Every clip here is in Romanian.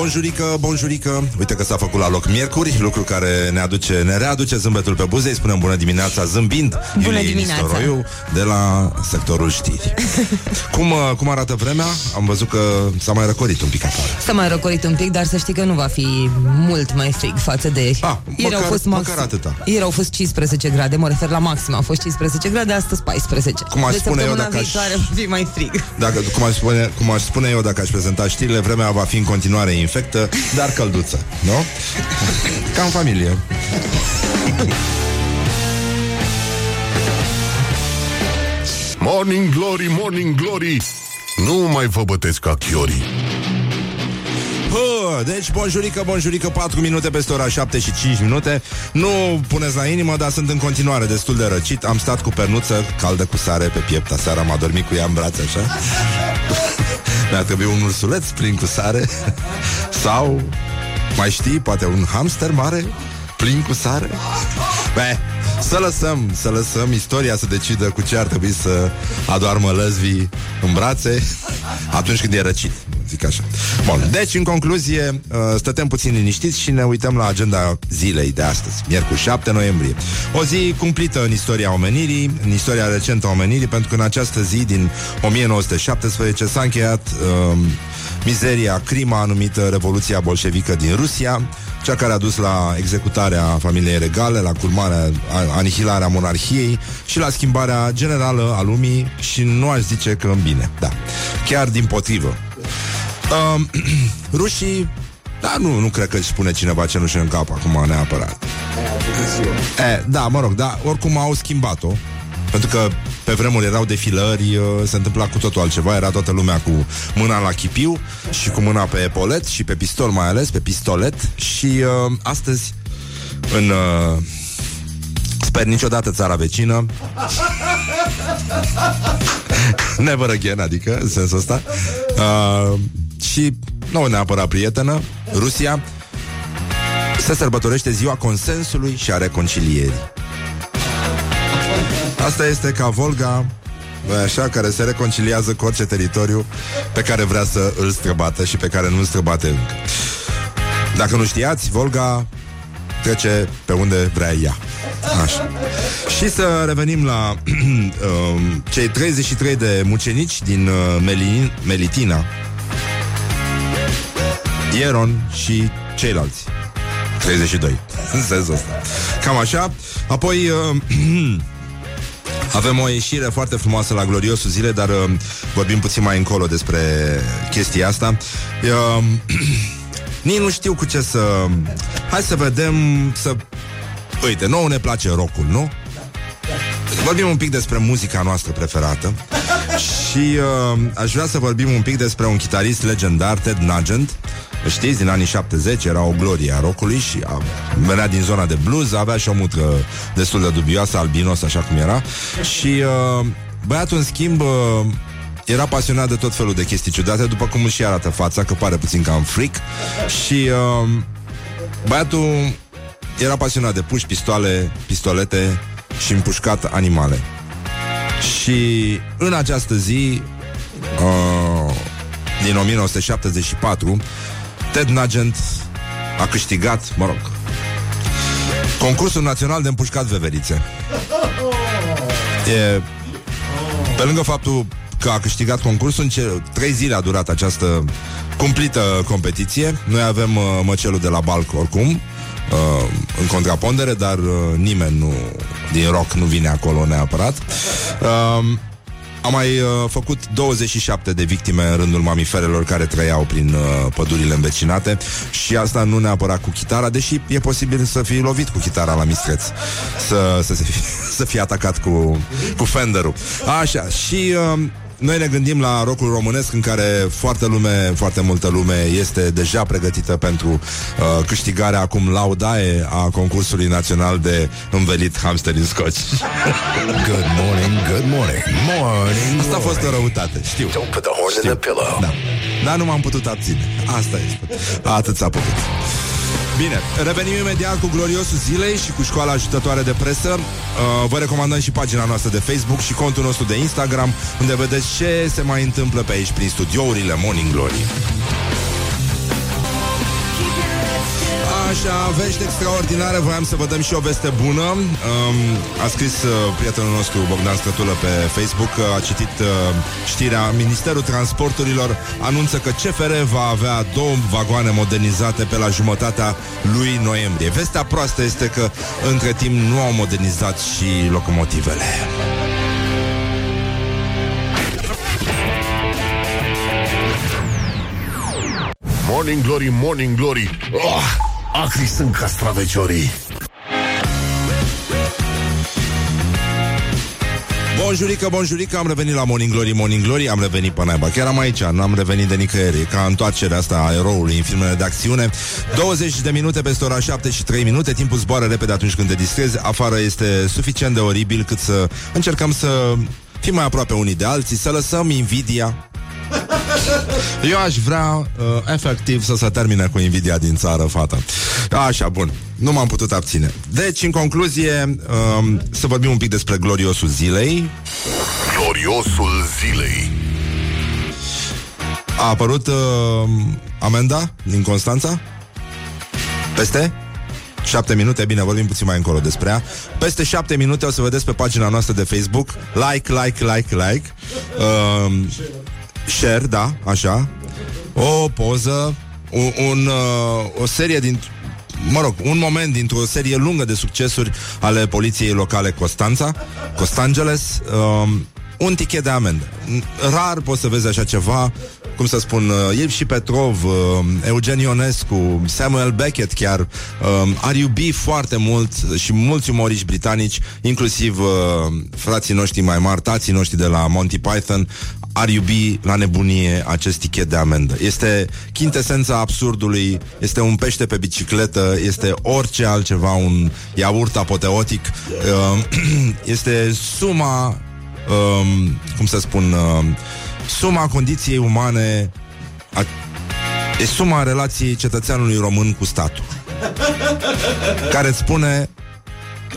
Bonjurică, bonjurică Uite că s-a făcut la loc miercuri Lucru care ne aduce, ne readuce zâmbetul pe buze Îi spunem bună dimineața zâmbind Bună Iuliei dimineața. Nistoroiu De la sectorul știri cum, uh, cum arată vremea? Am văzut că s-a mai răcorit un pic afară S-a mai răcorit un pic, dar să știi că nu va fi mult mai frig față de ieri. Ah, ieri măcar- au fost măcar atâta. Ieri au fost 15 grade, mă refer la maxim, au fost 15 grade, astăzi 14. Cum aș de spune eu săptămâna dacă aș- viitoare va fi mai frig. dacă, cum, aș spune, cum aș spune eu dacă aș prezenta știrile Vremea va fi în continuare infectă Dar călduță, nu? Ca în familie. Morning Glory, Morning Glory. Nu mai vă bătesc ca chiorii. Hă, deci, bonjurică, bonjurică, 4 minute peste ora 7 și 5 minute. Nu puneți la inimă, dar sunt în continuare destul de răcit. Am stat cu pernuță caldă cu sare pe piept Aseară am adormit cu ea în brațe, așa Mi-a trebuit un ursuleț plin cu sare? Sau, mai știi, poate un hamster mare plin cu sare? Beh, să lăsăm, să lăsăm istoria să decidă cu ce ar trebui să adoarmă lăzvii în brațe atunci când e răcit, zic așa. Bun, deci în concluzie, uh, stătem puțin liniștiți și ne uităm la agenda zilei de astăzi, miercuri 7 noiembrie. O zi cumplită în istoria omenirii, în istoria recentă a omenirii, pentru că în această zi din 1917 s-a încheiat uh, mizeria, crima numită Revoluția Bolșevică din Rusia, cea care a dus la executarea familiei regale, la curmarea, a- anihilarea monarhiei și la schimbarea generală a lumii și nu aș zice că în bine. Da. Chiar din potrivă. Um, rușii da, nu, nu cred că își spune cineva cenușă în cap acum neapărat. E, da, mă rog, da, oricum au schimbat-o. Pentru că pe vremuri erau defilări, uh, se întâmpla cu totul altceva, era toată lumea cu mâna la chipiu și cu mâna pe epolet și pe pistol mai ales, pe pistolet și uh, astăzi în uh, sper niciodată țara vecină Never again, adică în sensul ăsta uh, Și nu neapărat prietenă Rusia Se sărbătorește ziua consensului și a reconcilierii Asta este ca Volga nu așa, care se reconciliază cu orice teritoriu pe care vrea să îl străbată și pe care nu îl străbate încă. Dacă nu știați, Volga trece pe unde vrea ea. Așa. Și să revenim la um, cei 33 de mucenici din uh, Melin, Melitina, Ieron și ceilalți. 32. În sensul ăsta. Cam așa. Apoi uh, avem o ieșire foarte frumoasă la gloriosul zile, dar uh, vorbim puțin mai încolo despre chestia asta. Uh, nici nu știu cu ce să... Hai să vedem, să... Uite, nouă ne place rockul, nu? Vorbim un pic despre muzica noastră preferată și uh, aș vrea să vorbim un pic despre un chitarist legendar, Ted Nugent. Știți, din anii 70 era o glorie a rockului și a, venea din zona de blues, avea și o mutră destul de dubioasă, albinos, așa cum era. Și uh, băiatul, în schimb, uh, era pasionat de tot felul de chestii ciudate, după cum își arată fața, că pare puțin ca un freak. Și uh, băiatul era pasionat de puși, pistoale, pistolete și împușcat animale. Și în această zi, uh, din 1974, Ted Nugent a câștigat, mă rog, concursul național de împușcat veverițe. E, pe lângă faptul că a câștigat concursul, în ce, trei zile a durat această cumplită competiție. Noi avem uh, măcelul de la Balc oricum, uh, în contrapondere, dar uh, nimeni nu, din rock nu vine acolo neapărat. Uh, am mai uh, făcut 27 de victime în rândul mamiferelor care trăiau prin uh, pădurile învecinate și asta nu neapărat cu chitara, deși e posibil să fii lovit cu chitara la mistreț, să, să, se fi, să fie atacat cu, cu Fenderul. Așa, și uh, noi ne gândim la rocul românesc în care foarte lume, foarte multă lume este deja pregătită pentru uh, câștigarea acum laudae a concursului național de învelit hamster în scoci. Good morning, good morning, morning. Asta a fost o răutate, știu. Don't put the horn in the pillow. Da. Dar nu m-am putut abține. Asta este. Atât s-a putut. Bine, revenim imediat cu gloriosul zilei și cu școala ajutătoare de presă. Uh, vă recomandăm și pagina noastră de Facebook și contul nostru de Instagram, unde vedeți ce se mai întâmplă pe aici prin studiourile Morning Glory. Așa, vești extraordinare Voiam să vă dăm și o veste bună. Um, A scris uh, prietenul nostru Bogdan Scătulă pe Facebook A citit uh, știrea. Ministerul Transporturilor anunță că CFR va avea două vagoane modernizate Pe la jumătatea lui noiembrie. Vestea proastă este că între timp nu au modernizat și locomotivele. Morning Glory, Morning Glory. Oh, Acri sunt castraveciorii Bonjurică, bonjurică, am revenit la Morning Glory, Morning Glory, am revenit pe naiba. Chiar am aici, nu am revenit de nicăieri, ca întoarcerea asta a eroului în filmele de acțiune. 20 de minute peste ora 7 și 3 minute, timpul zboară repede atunci când te distrezi. Afară este suficient de oribil cât să încercăm să fim mai aproape unii de alții, să lăsăm invidia, eu aș vrea uh, efectiv să se termine cu invidia din țară, fata. Așa, bun. Nu m-am putut abține. Deci, în concluzie, uh, să vorbim un pic despre gloriosul zilei. Gloriosul zilei A apărut uh, amenda din Constanța? Peste? Șapte minute, bine, vorbim puțin mai încolo despre ea. Peste șapte minute o să vedeți pe pagina noastră de Facebook Like, like, like, like uh, Share, da, așa O poză Un, un uh, O serie din Mă rog, un moment dintr-o serie lungă de succesuri ale poliției locale Costanța, Costangeles, um, un tichet de amendă. Rar poți să vezi așa ceva, cum să spun, uh, Ilv și Petrov, uh, Eugen Ionescu, Samuel Beckett chiar, uh, ar iubi foarte mult și mulți umoriști britanici, inclusiv uh, frații noștri mai mari, tații noștri de la Monty Python, ar iubi la nebunie acest tichet de amendă. Este chintesența absurdului, este un pește pe bicicletă, este orice altceva, un iaurt apoteotic, uh, este suma, um, cum să spun, uh, suma condiției umane, a, e suma relației cetățeanului român cu statul, care îți spune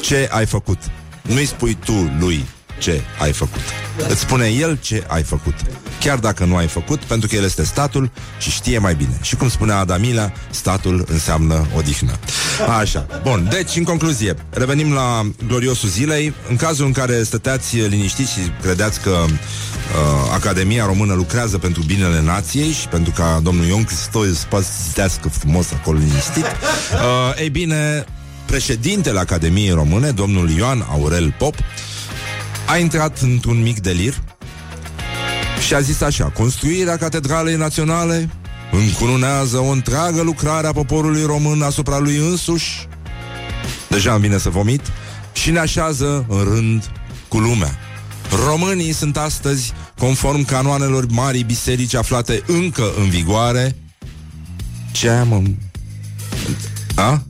ce ai făcut. Nu-i spui tu lui ce ai făcut. Îți spune el ce ai făcut. Chiar dacă nu ai făcut, pentru că el este statul și știe mai bine. Și cum spunea Adamila, statul înseamnă odihnă. Așa. Bun, deci, în concluzie, revenim la gloriosul zilei. În cazul în care stăteați liniștiți și credeți că uh, Academia Română lucrează pentru binele nației și pentru ca domnul Ion Cristoiu să păstească frumos acolo liniștit, uh, ei bine, președintele Academiei Române, domnul Ioan Aurel Pop, a intrat într-un mic delir și a zis așa, construirea Catedralei Naționale încununează o întreagă lucrare a poporului român asupra lui însuși, deja îmi vine să vomit, și ne așează în rând cu lumea. Românii sunt astăzi, conform canoanelor marii biserici aflate încă în vigoare, ce am... A?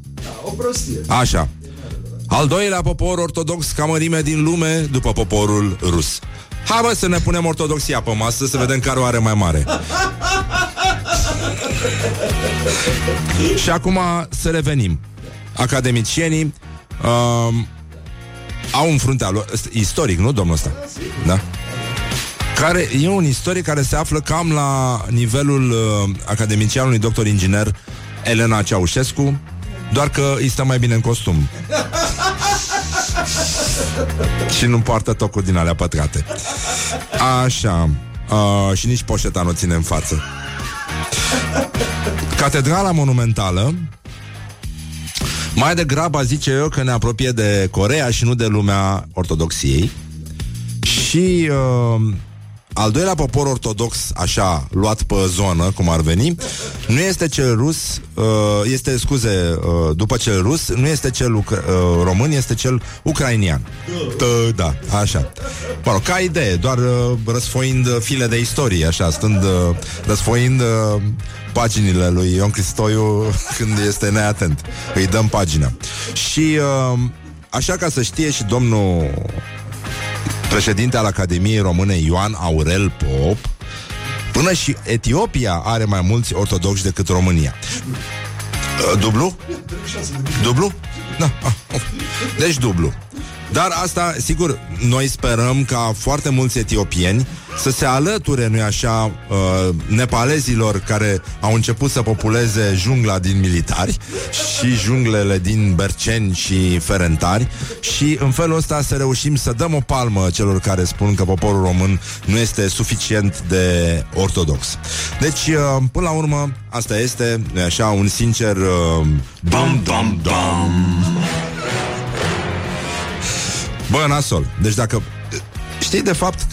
O prostie. Așa. Al doilea popor ortodox ca mărime din lume după poporul rus. Hai bă să ne punem ortodoxia pe masă Să vedem care o are mai mare Și acum să revenim Academicienii um, Au în fruntea lor Istoric, nu domnul ăsta? Da? Care e un istoric care se află cam la nivelul uh, academicianului doctor inginer Elena Ceaușescu, doar că îi stă mai bine în costum. și nu poartă tocuri din alea pătrate. Așa. Uh, și nici poșeta nu ține în față. Catedrala monumentală mai degrabă zice eu că ne apropie de Corea și nu de lumea ortodoxiei. Și uh, al doilea popor ortodox, așa, luat pe zonă, cum ar veni, nu este cel rus, uh, este, scuze, uh, după cel rus, nu este cel ucra- uh, român, este cel ucrainian. Tă, da, așa. Mă rog, ca idee, doar uh, răsfoind file de istorie, așa, stând, uh, răsfoind uh, paginile lui Ion Cristoiu când este neatent. Îi dăm pagina. Și uh, așa ca să știe și domnul președinte al Academiei Române Ioan Aurel Pop, până și Etiopia are mai mulți ortodoxi decât România. Uh, dublu? Dublu? Da. Ah, oh. Deci dublu. Dar asta, sigur, noi sperăm ca foarte mulți etiopieni să se alăture, nu așa, uh, nepalezilor care au început să populeze jungla din militari și junglele din berceni și ferentari și în felul ăsta să reușim să dăm o palmă celor care spun că poporul român nu este suficient de ortodox. Deci, uh, până la urmă, asta este, nu așa, un sincer uh, bam, bam, bam. Bă, nasol. Deci dacă... Știi, de fapt,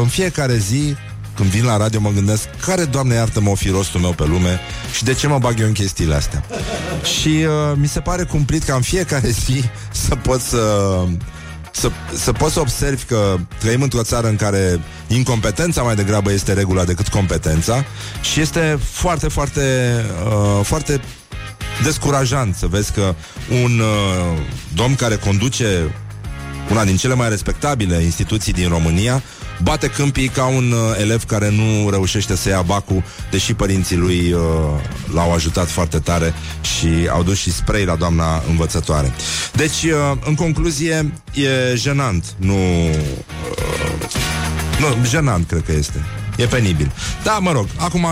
în fiecare zi când vin la radio mă gândesc care, Doamne iartă mă fi rostul meu pe lume și de ce mă bag eu în chestiile astea. Și uh, mi se pare cumplit ca în fiecare zi să pot să, să, să poți să observi că trăim într-o țară în care incompetența mai degrabă este regula decât competența și este foarte, foarte, uh, foarte descurajant să vezi că un uh, domn care conduce una din cele mai respectabile instituții din România, bate câmpii ca un uh, elev care nu reușește să ia bacul, deși părinții lui uh, l-au ajutat foarte tare și au dus și spray la doamna învățătoare. Deci, uh, în concluzie, e jenant, nu... Uh, nu, jenant cred că este. E penibil. Da, mă rog, acum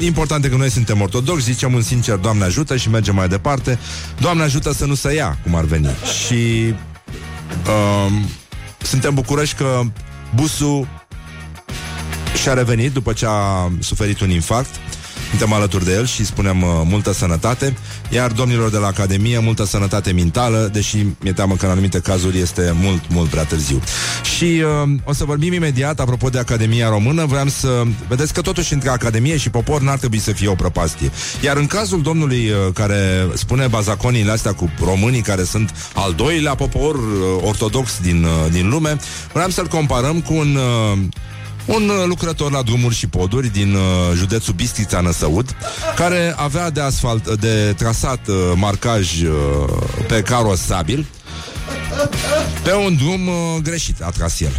e important că noi suntem ortodoxi, zicem un sincer, Doamne ajută și mergem mai departe. Doamne ajută să nu se ia, cum ar veni. Și uh, suntem bucuroși că busul și-a revenit după ce a suferit un infarct. Suntem alături de el și spunem uh, multă sănătate, iar domnilor de la Academie multă sănătate mentală, deși mi-e teamă că în anumite cazuri este mult, mult prea târziu. Și uh, o să vorbim imediat, apropo de Academia Română, vreau să... Vedeți că totuși între Academie și popor n-ar trebui să fie o prăpastie. Iar în cazul domnului uh, care spune bazaconiile astea cu românii care sunt al doilea popor uh, ortodox din, uh, din lume, vreau să-l comparăm cu un... Uh, un uh, lucrător la drumuri și poduri din uh, județul Bistrița Năsăud, care avea de asfalt, de trasat uh, marcaj uh, pe carosabil pe un drum uh, greșit a tras el.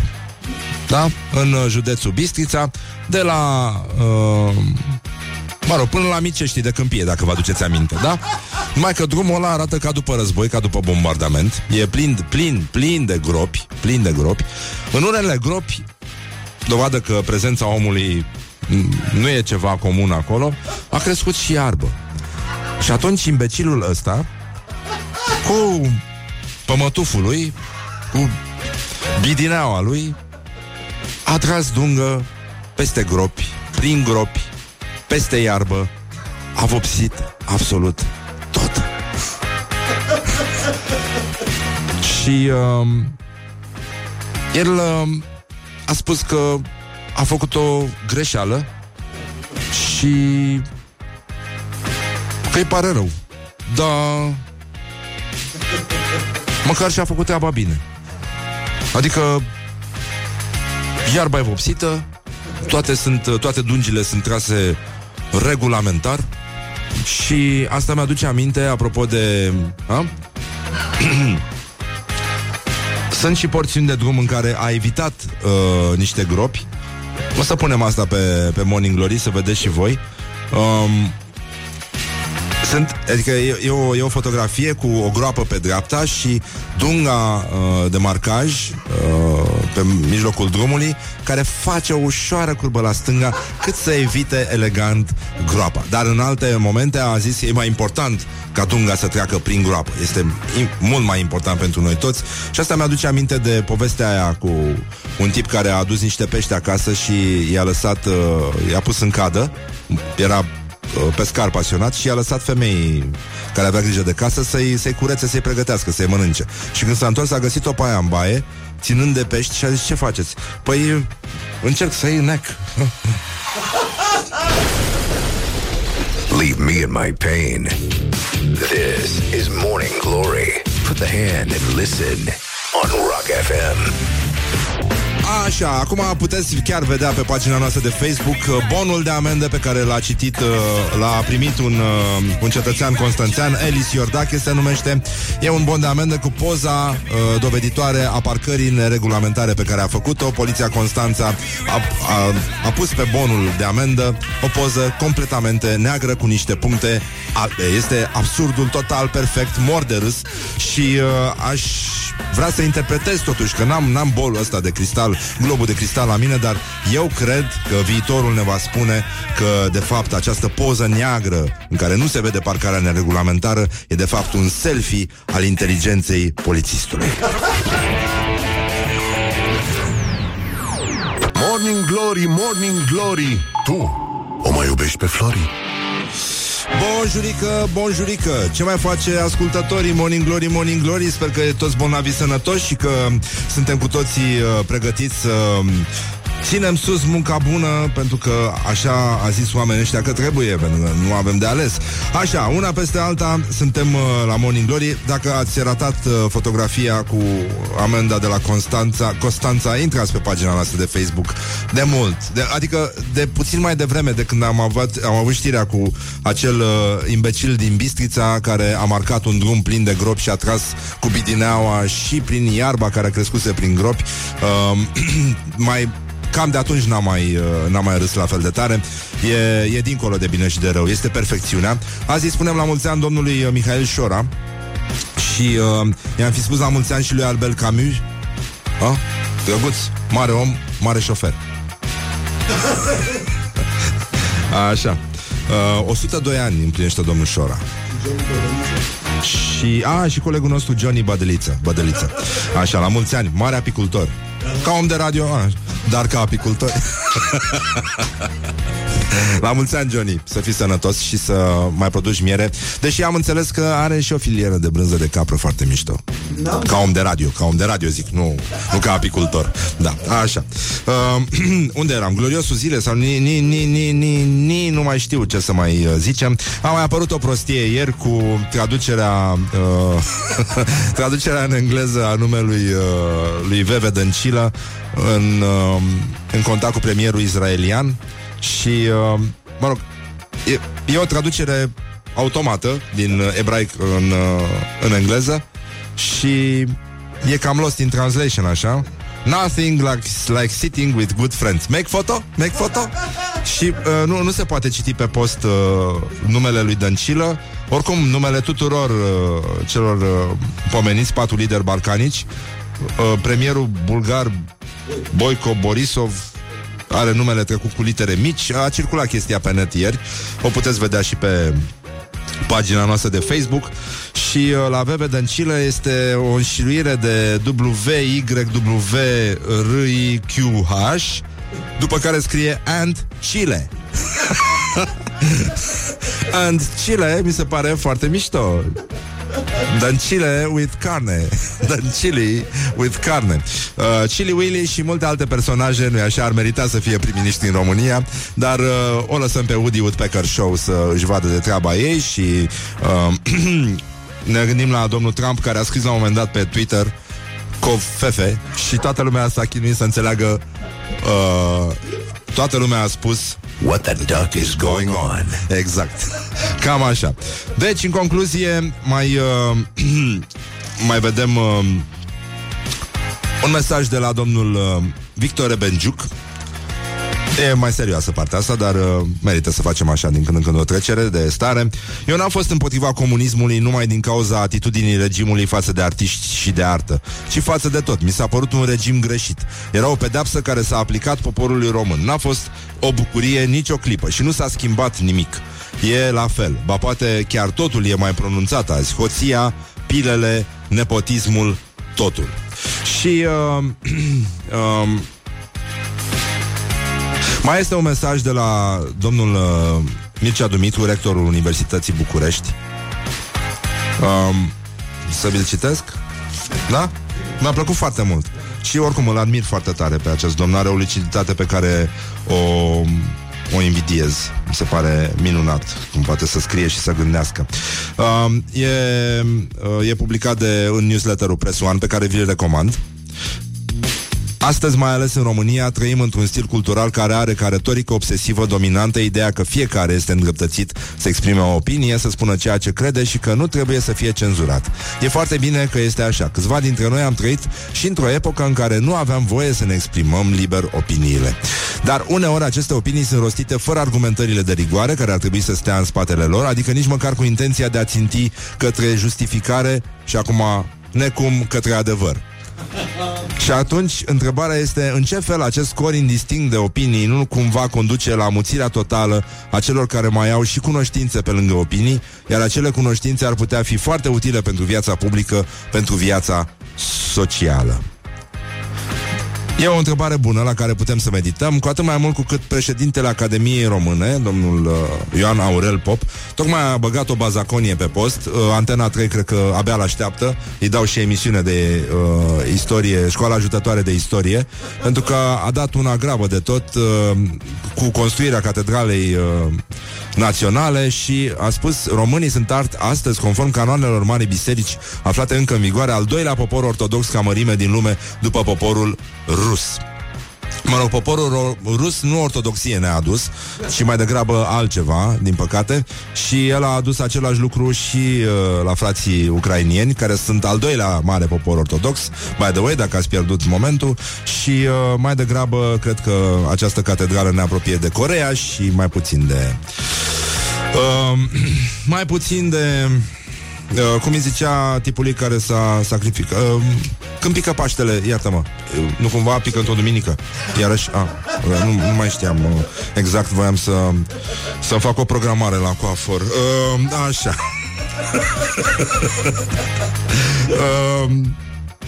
Da? În uh, județul Bistrița, de la uh, Mă rog, până la Micești de Câmpie, dacă vă aduceți aminte, da? Numai că drumul ăla arată ca după război, ca după bombardament. E plin, plin, plin de gropi, plin de gropi. În unele gropi dovadă că prezența omului nu e ceva comun acolo, a crescut și iarbă. Și atunci imbecilul ăsta, cu pămătuful lui, cu bidineaua lui, a tras dungă peste gropi, prin gropi, peste iarbă, a vopsit absolut tot. și uh, el uh, a spus că a făcut o greșeală și că îi pare rău. Dar măcar și-a făcut treaba bine. Adică iarba e vopsită, toate, sunt, toate dungile sunt trase regulamentar și asta mi-aduce aminte, apropo de... A? Sunt și porțiuni de drum în care a evitat uh, niște gropi. O să punem asta pe, pe Morning Glory să vedeți și voi. Um, sunt, adică e, e, o, e o fotografie cu o groapă pe dreapta și dunga uh, de marcaj uh, pe mijlocul drumului care face o ușoară curbă la stânga cât să evite elegant groapa. Dar în alte momente a zis că e mai important ca dunga să treacă prin groapă. Este mult mai important pentru noi toți și asta mi-aduce aminte de povestea aia cu un tip care a adus niște pește acasă și i-a lăsat, uh, i-a pus în cadă, era Uh, pescar pasionat și a lăsat femei care avea grijă de casă să-i, să-i curețe, să-i pregătească, să-i mănânce. Și când s-a întors, a găsit-o pe aia în baie, ținând de pești și a zis, ce faceți? Păi, încerc să-i nec. Leave me in my pain. This is Morning Glory. Put the hand and listen on Rock FM. Așa, acum puteți chiar vedea pe pagina noastră de Facebook uh, bonul de amendă pe care l-a citit, uh, l-a primit un, uh, un cetățean constanțean, Elis Iordache se numește. E un bon de amendă cu poza doveditoare a parcării neregulamentare pe care a făcut-o. Poliția Constanța a, a, a pus pe bonul de amendă o poză completamente neagră cu niște puncte. A, este absurdul total, perfect, mor de râs și uh, aș vrea să interpretez totuși că n-am, n-am bolul ăsta de cristal, globul de cristal la mine, dar eu cred că viitorul ne va spune că, de fapt, această poză neagră în care nu se vede parcarea neregulamentară e, de fapt, un selfie al inteligenței polițistului. Morning Glory, Morning Glory Tu o mai iubești pe Flori? Bonjurică, bonjurică. Ce mai face ascultătorii? Morning Glory, Morning Glory. Sper că e toți bolnavi sănătoși Și că suntem cu toții uh, pregătiți să uh, Ținem sus munca bună pentru că așa a zis oamenii ăștia că trebuie, pentru că nu avem de ales. Așa, una peste alta, suntem uh, la Morning Glory. Dacă ați ratat uh, fotografia cu amenda de la Constanța, Constanța, intrați pe pagina noastră de Facebook de mult. De, adică de puțin mai devreme de când am avut, am avut știrea cu acel uh, imbecil din Bistrița care a marcat un drum plin de gropi și a tras cu bidineaua și prin iarba care a crescuse prin gropi. Uh, mai Cam de atunci n-am mai, uh, n-am mai râs la fel de tare. E, e dincolo de bine și de rău. Este perfecțiunea. Azi îi spunem la mulți ani domnului uh, Mihail Șora. Și uh, i-am fi spus la mulți ani și lui Albert Camus. A? Drăguț, mare om, mare șofer. Așa. Uh, 102 ani împlinește domnul Șora. Și, a, și colegul nostru Johnny Badeliță, Badeliță. Așa, la mulți ani, mare apicultor Ca om de radio, a, dar ca apicultor. La mulți ani, Johnny, să fii sănătos și să mai produci miere. Deși am înțeles că are și o filieră de brânză de capră foarte mișto. No. Ca om de radio, ca om de radio zic, nu, nu ca apicultor. Da, așa. Uh, unde eram? Gloriosul zile sau ni, ni, ni, ni, ni, ni, nu mai știu ce să mai uh, zicem. A mai apărut o prostie ieri cu traducerea uh, traducerea în engleză a numelui uh, lui Veve Dăncilă în, uh, în contact cu premierul israelian și, uh, mă rog, e, e o traducere automată din ebraic în, uh, în engleză și e cam lost in translation, așa. Nothing like, like sitting with good friends. Make photo? Make photo? și uh, nu, nu se poate citi pe post uh, numele lui Dăncilă, oricum numele tuturor uh, celor uh, pomeniți, patru lideri balcanici, uh, premierul bulgar Boico Borisov are numele trecut cu litere mici. A circulat chestia pe net ieri. O puteți vedea și pe pagina noastră de Facebook și uh, la VV Dăncilă este o înșiruire de W, Y, W, R, I, Q, H după care scrie and Chile. and Chile mi se pare foarte mișto. Dan Chile with carne. Dan Chili with carne. Uh, Chili Willy și multe alte personaje Nu așa, ar merita să fie prim-ministri în România Dar uh, o lăsăm pe Woody Woodpecker Show Să își vadă de treaba ei Și uh, ne gândim la domnul Trump Care a scris la un moment dat pe Twitter Covfefe Și toată lumea s-a chinuit să înțeleagă uh, Toată lumea a spus What the duck is going on? Exact. Cam așa. Deci, în concluzie, mai uh, mai vedem uh, un mesaj de la domnul uh, Victor Ebenjuc E mai serioasă partea asta, dar uh, merită să facem așa din când în când o trecere de stare. Eu n-am fost împotriva comunismului numai din cauza atitudinii regimului față de artiști și de artă, ci față de tot. Mi s-a părut un regim greșit. Era o pedeapsă care s-a aplicat poporului român. N-a fost o bucurie nici o clipă și nu s-a schimbat nimic. E la fel. Ba poate chiar totul e mai pronunțat azi. Hoția, pilele, nepotismul, totul. Și uh, uh, mai este un mesaj de la domnul uh, Mircea Dumitru, rectorul Universității București. Um, să vi-l citesc? Da? Mi-a plăcut foarte mult. Și oricum îl admir foarte tare pe acest domn. Are o luciditate pe care o, o invidiez. Mi se pare minunat cum poate să scrie și să gândească. Um, e, uh, e publicat de, în newsletterul Press One pe care vi-l recomand. Astăzi, mai ales în România, trăim într-un stil cultural care are ca retorică obsesivă dominantă ideea că fiecare este îndreptățit să exprime o opinie, să spună ceea ce crede și că nu trebuie să fie cenzurat. E foarte bine că este așa. Câțiva dintre noi am trăit și într-o epocă în care nu aveam voie să ne exprimăm liber opiniile. Dar uneori aceste opinii sunt rostite fără argumentările de rigoare care ar trebui să stea în spatele lor, adică nici măcar cu intenția de a ținti către justificare și acum necum către adevăr. Și atunci, întrebarea este în ce fel acest scor indistinct de opinii nu cumva conduce la amuțirea totală a celor care mai au și cunoștințe pe lângă opinii, iar acele cunoștințe ar putea fi foarte utile pentru viața publică, pentru viața socială. E o întrebare bună la care putem să medităm, cu atât mai mult cu cât președintele Academiei Române, domnul uh, Ioan Aurel Pop, tocmai a băgat o bazaconie pe post. Uh, Antena 3 cred că abia l-așteaptă. Îi dau și emisiune de uh, istorie, școala ajutătoare de istorie, pentru că a dat una grabă de tot uh, cu construirea catedralei uh, naționale și a spus românii sunt art astăzi, conform canoanelor mari biserici aflate încă în vigoare, al doilea popor ortodox ca mărime din lume după poporul rus. Mă rog, poporul rus nu ortodoxie ne-a adus, ci mai degrabă altceva, din păcate, și el a adus același lucru și uh, la frații ucrainieni, care sunt al doilea mare popor ortodox, by the way, dacă ați pierdut momentul, și uh, mai degrabă cred că această catedrală ne apropie de Corea și mai puțin de... Uh, mai puțin de Uh, cum îi zicea tipului care s-a sacrificat uh, Când pică Paștele, iartă-mă uh, Nu cumva pică într-o duminică? Iarăși, a, uh, nu, nu mai știam uh, Exact, voiam să Să fac o programare la coafor. Uh, Așa. Uh,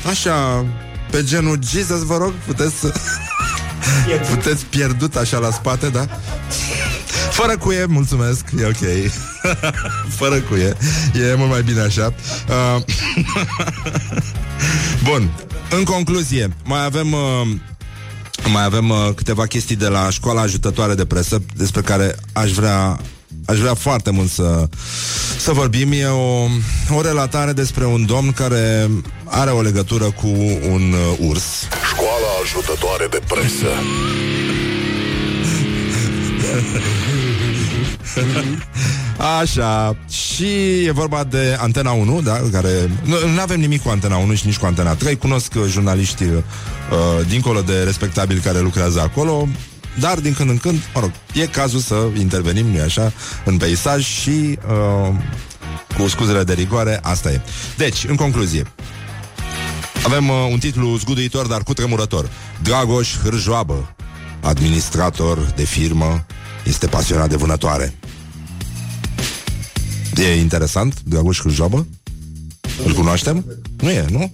Așa Pe genul Jesus, vă rog, puteți să Puteți pierdut așa la spate, da? Fără cuie, mulțumesc, e ok Fără cuie E mult mai bine așa uh, Bun În concluzie, mai avem uh, Mai avem uh, câteva chestii de la școala ajutătoare de presă Despre care aș vrea Aș vrea foarte mult să, să vorbim. E o, o relatare despre un domn care are o legătură cu un uh, urs. Școala ajutătoare de presă. Așa, și e vorba de Antena 1, da, care... Nu avem nimic cu Antena 1 și nici cu Antena 3, cunosc uh, jurnaliști uh, dincolo de respectabili care lucrează acolo, dar din când în când, mă rog, e cazul să intervenim, nu așa, în peisaj și uh, cu scuzele de rigoare, asta e. Deci, în concluzie, avem uh, un titlu zguduitor, dar cu tremurător. Dragoș Hârjoabă, administrator de firmă, este pasionat de vânătoare. E interesant, Dragoș Hârjoabă? Îl cunoaștem? Nu e, nu?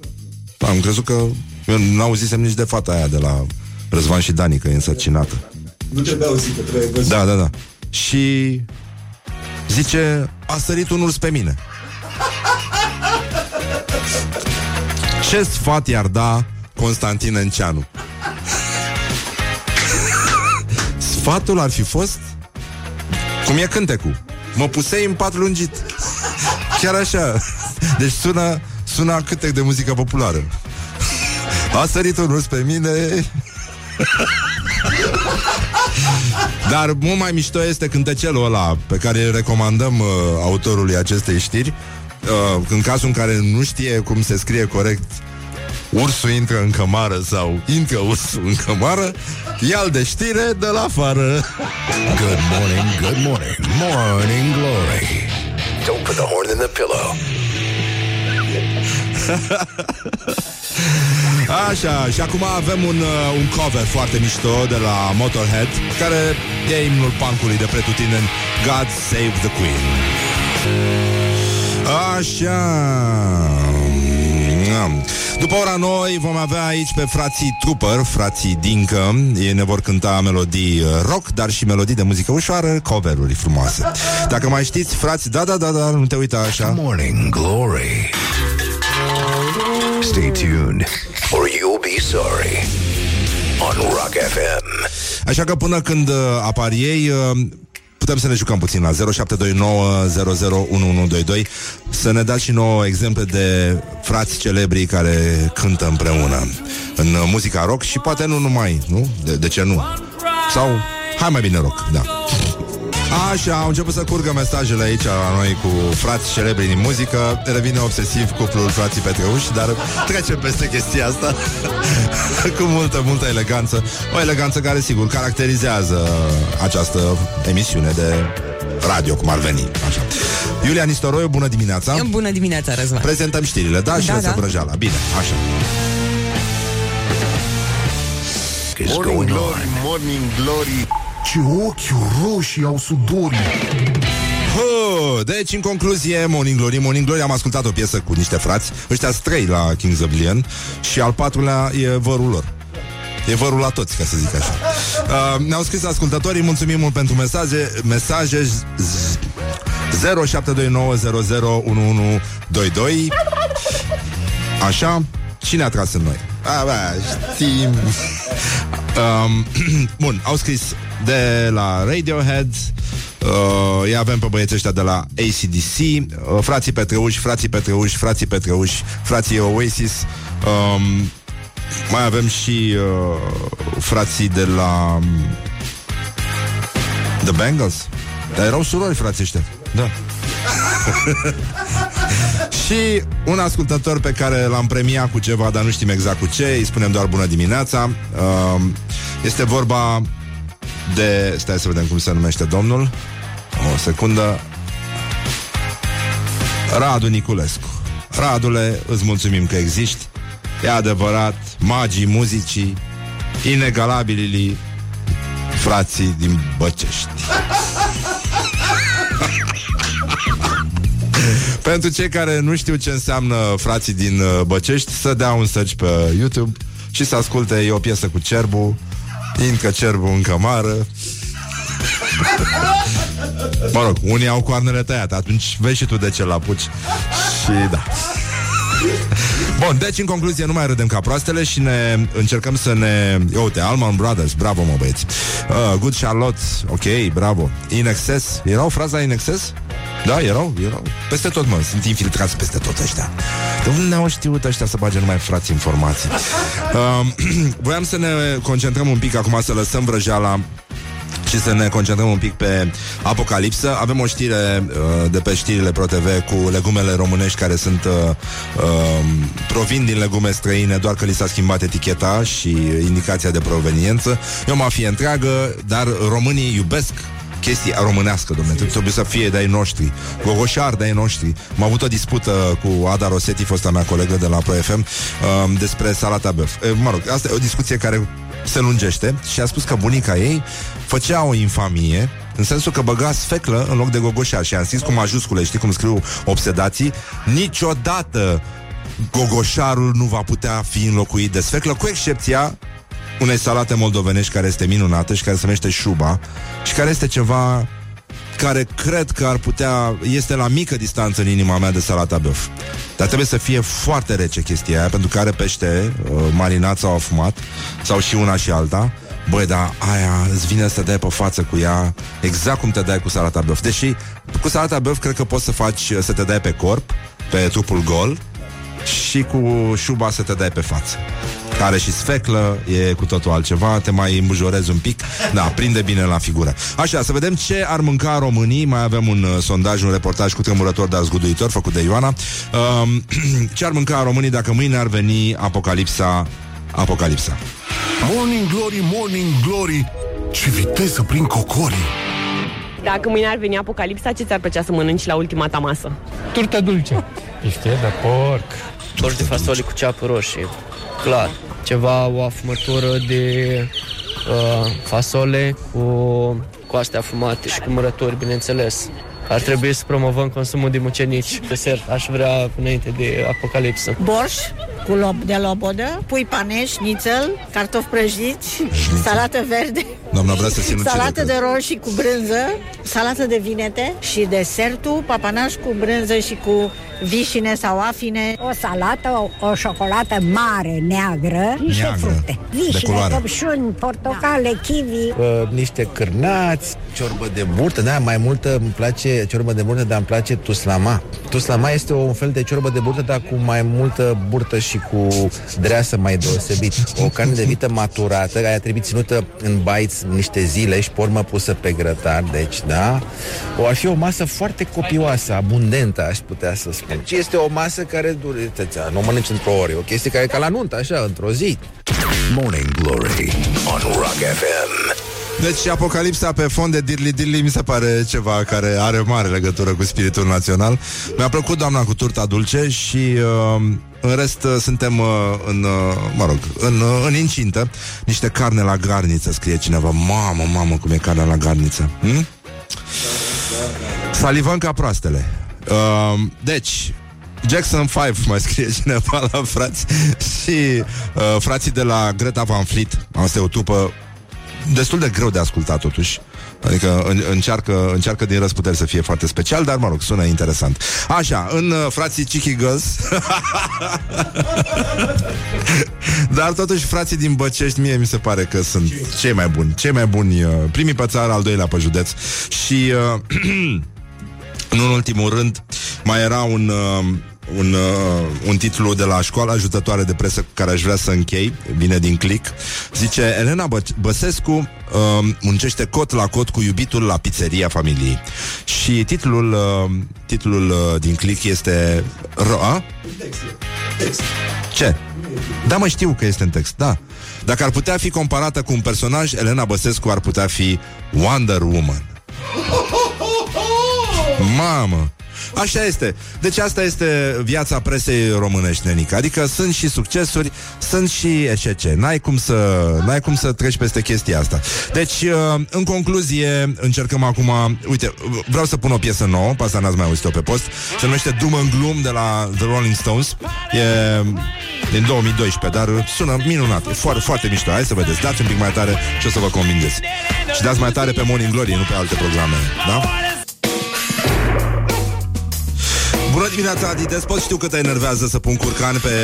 Am crezut că... Eu n-auzisem nici de fata aia de la Răzvan și Dani, că e însărcinată. Nu trebuie auzit, că trebuie văzut. Da, da, da. Și zice, a sărit un urs pe mine. Ce sfat i-ar da Constantin Enceanu? Sfatul ar fi fost cum e cântecul. Mă pusei în pat lungit. Chiar așa. Deci sună, sună cântec de muzică populară. A sărit un urs pe mine Dar mult mai mișto este cântecelul ăla Pe care îl recomandăm uh, autorului acestei știri uh, În cazul în care nu știe cum se scrie corect Ursul intră în cămară sau intră ursul în cămară Ia-l de știre de la afară. Good morning, good morning, morning glory. Don't put the horn in the pillow. Așa, și acum avem un, uh, un cover foarte mișto de la Motorhead Care e imnul punkului de pretutindeni. God Save the Queen. Așa După ora noi vom avea aici pe frații Trooper, frații Dincă Ei ne vor cânta melodii uh, rock, dar și melodii de muzică ușoară, coveruri frumoase Dacă mai știți, frați, da, da, da, da, nu te uita așa Morning Glory. Stay tuned, or you'll be sorry. On Rock FM. Așa că până când uh, apar ei, uh, putem să ne jucăm puțin la 0729 să ne dați și nouă exemple de frați celebri care cântă împreună în muzica rock și poate nu numai, nu? De, de ce nu? Sau, hai mai bine rock, da. Așa, au început să curgă mesajele aici la noi cu frați celebri din muzică Revine obsesiv cuplul frații Petreuși Dar trecem peste chestia asta Cu multă, multă eleganță O eleganță care, sigur, caracterizează această emisiune de radio, cum ar veni Așa. Iulia Nistoroiu, bună dimineața Bună dimineața, Răzvan Prezentăm știrile, da? Și Da, da, da. Brăjala, bine, așa is Morning going glory, on. morning glory Ce ochi roșii au sudorii Hă, deci, în concluzie, Morning Glory, Morning Glory, am ascultat o piesă cu niște frați, ăștia sunt trei la Kings of Leon și al patrulea e vărul lor. E vărul la toți, ca să zic așa. Uh, ne-au scris ascultătorii, mulțumim mult pentru mesaje. Mesaje z- z- 0729001122 Așa, cine a tras în noi? A, bă, știm. Um, bun, au scris de la Radiohead. Uh, Îi avem pe băieții ăștia de la ACDC uh, Frații Petreuși, frații Petreuși, frații Petreuși Frații Oasis. Um, Mai avem și uh, Frații de la um, The Bengals Dar erau surori frații ăștia. Da. Și un ascultător pe care l-am premiat cu ceva, dar nu știm exact cu ce, îi spunem doar bună dimineața. Um, Este vorba de... Stai să vedem cum se numește domnul. O secundă. Radu Niculescu. Radule, îți mulțumim că existi. E adevărat, magii muzicii, inegalabilii frații din Băcești. Pentru cei care nu știu ce înseamnă frații din uh, Băcești, să dea un search pe YouTube și să asculte, e o piesă cu cerbu, încă cerbu încă mară. Mă rog, unii au coarnele tăiate, atunci vezi și tu de ce l-apuci. Și da. Bun, deci în concluzie nu mai râdem ca proastele și ne încercăm să ne... Ia uite, Alman Brothers, bravo mă băieți uh, Good Charlotte, ok, bravo In Excess, erau fraza In Excess? Da, erau, erau Peste tot, mă, sunt infiltrați peste tot ăștia De unde au știut ăștia să bage numai frați informații? Uh, voiam să ne concentrăm un pic acum, să lăsăm vrăjeala și să ne concentrăm un pic pe apocalipsă. Avem o știre uh, de pe știrile ProTV cu legumele românești care sunt uh, uh, provin din legume străine, doar că li s-a schimbat eticheta și indicația de proveniență. E o mafie întreagă, dar românii iubesc chestii românească, domnule. Trebuie să fie de-ai noștri. Gogoșar de-ai noștri. Am avut o dispută cu Ada Rosetti, fosta mea colegă de la ProFM, uh, despre salata băf. Uh, mă rog, asta e o discuție care se lungește și a spus că bunica ei făcea o infamie în sensul că băga sfeclă în loc de gogoșar și am scris cu majuscule, știi cum scriu obsedații, niciodată gogoșarul nu va putea fi înlocuit de sfeclă, cu excepția unei salate moldovenești care este minunată și care se numește șuba și care este ceva care cred că ar putea, este la mică distanță în inima mea de salata băf. Dar trebuie să fie foarte rece chestia aia, pentru că are pește uh, marinat sau afumat, sau și una și alta. Băi, dar aia îți vine să te dai pe față cu ea exact cum te dai cu salata băf. Deși cu salata băf cred că poți să faci, să te dai pe corp, pe trupul gol, și cu șuba să te dai pe față. Care și sfeclă, e cu totul altceva, te mai îmbujorezi un pic, da, prinde bine la figură. Așa, să vedem ce ar mânca românii, mai avem un uh, sondaj, un reportaj cu tremurător, dar zguduitor, făcut de Ioana. Uh, ce ar mânca românii dacă mâine ar veni apocalipsa, apocalipsa. Morning glory, morning glory Ce viteză prin cocorii Dacă mâine ar veni apocalipsa, ce ți-ar plăcea să mănânci la ultima ta masă? Turtă dulce. Piftie de porc. Torți de fasole cu ceapă roșie. Clar. Ceva, o afumătură de uh, fasole cu coaste afumate și cu mărături, bineînțeles. Ar trebui să promovăm consumul de mucenici. Desert, aș vrea înainte de apocalipsă. Borș cu lob de lobodă, pui paneș, nițel, cartofi prăjiți, salată verde, Doamna vrea să sinucide. salată cred. de roșii cu brânză, salată de vinete și desertul, papanaș cu brânză și cu vișine sau afine. O salată, o, o ciocolată mare, neagră, niște Neagră, fructe. de Vișine, culoare. căpșuni, portocale, kiwi. uh, niște cârnați, ciorbă de burtă, da, mai multă îmi place ciorbă de burtă, dar îmi place tuslama. Tuslama este un fel de ciorbă de burtă, dar cu mai multă burtă și cu dreasă mai deosebit. O carne de vită maturată, care a trebuit ținută în baiți niște zile și pe urmă pusă pe grătar, deci, da, o ar fi o masă foarte copioasă, abundentă, aș putea să spun. Și este o masă care dure, nu o mănânci într-o oră, e o chestie care e ca la nuntă, așa, într-o zi. Morning Glory on Rock FM. Deci Apocalipsa pe fond de Dirli Dirli mi se pare ceva care are mare legătură cu spiritul național. Mi-a plăcut doamna cu turta dulce și uh, în rest uh, suntem uh, în, uh, mă rog, în, uh, în incintă. Niște carne la garniță, scrie cineva. Mamă, mamă, cum e carnea la garniță. Hm? Salivăm ca proastele. Uh, deci, Jackson 5 mai scrie cineva la frați și uh, frații de la Greta Van Fleet. Asta e o trupă destul de greu de ascultat totuși. Adică în, încearcă, încearcă din răsputeri să fie foarte special, dar mă rog, sună interesant. Așa, în uh, frații Chicky Girls Dar totuși frații din Băcești Mie mi se pare că sunt cei mai buni Cei mai buni, uh, primii pe țară, al doilea pe județ Și uh, în ultimul rând Mai era un uh, un, uh, un titlu de la școala ajutătoare de presă cu care aș vrea să închei, vine din click. Zice, Elena Bă- Băsescu uh, muncește cot la cot cu iubitul la pizzeria familiei. Și titlul, uh, titlul uh, din click este... Ro- a? Ce? Da, mă știu că este în text, da. Dacă ar putea fi comparată cu un personaj, Elena Băsescu ar putea fi Wonder Woman. Mamă! Așa este. Deci asta este viața presei românești, nenică. Adică sunt și succesuri, sunt și eșece. N-ai cum să, n-ai cum să treci peste chestia asta. Deci, uh, în concluzie, încercăm acum... Uite, vreau să pun o piesă nouă, pe asta n-ați mai auzit-o pe post. Se numește Doom and Gloom de la The Rolling Stones. E din 2012, dar sună minunat. E foarte, foarte mișto. Hai să vedeți. Dați un pic mai tare și o să vă convingeți. Și dați mai tare pe Morning Glory, nu pe alte programe. Da? Dimineața, Adi Despot Știu că te enervează să pun curcan pe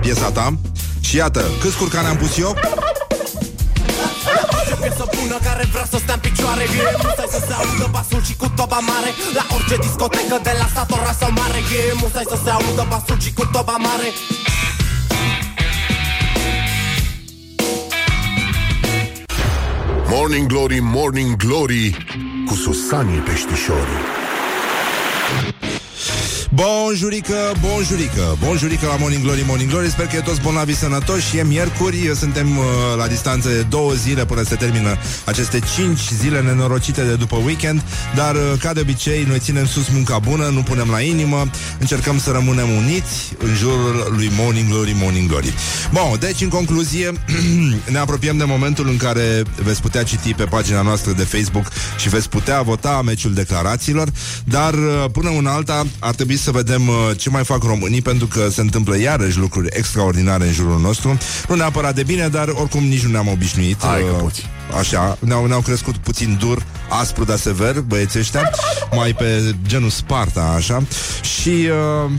piesa ta? Și iată, câți curcani am pus eu? Piesă bună care vrea să stea în picioare. E musai să se audă basul și cu toba mare. La orice discotecă de la sat, oraș sau mare. E musai să se audă basul și cu toba mare. Morning Glory, Morning Glory Cu Susanii Peștișorii Bonjurică, bonjurică. Bonjurică la Morning Glory, Morning Glory. Sper că e toți bolnavi sănătoși. E miercuri, suntem uh, la distanță de două zile Până se termină aceste cinci zile nenorocite de după weekend. Dar, uh, ca de obicei, noi ținem sus munca bună Nu punem la inimă. Încercăm să rămânem uniți în jurul lui Morning Glory, Morning Glory. Bun, deci, în concluzie Ne apropiem de momentul în care Veți putea citi pe pagina noastră de Facebook Și veți putea vota meciul declarațiilor. Dar, uh, până una alta, ar trebui să vedem uh, ce mai fac românii, pentru că se întâmplă iarăși lucruri extraordinare în jurul nostru. Nu neapărat de bine, dar oricum nici nu ne-am obișnuit. Hai că Uh, poți. Așa, ne-au, ne-au crescut puțin dur, aspru, dar sever, băieții ăștia, mai pe genul Sparta, așa. Și... Uh,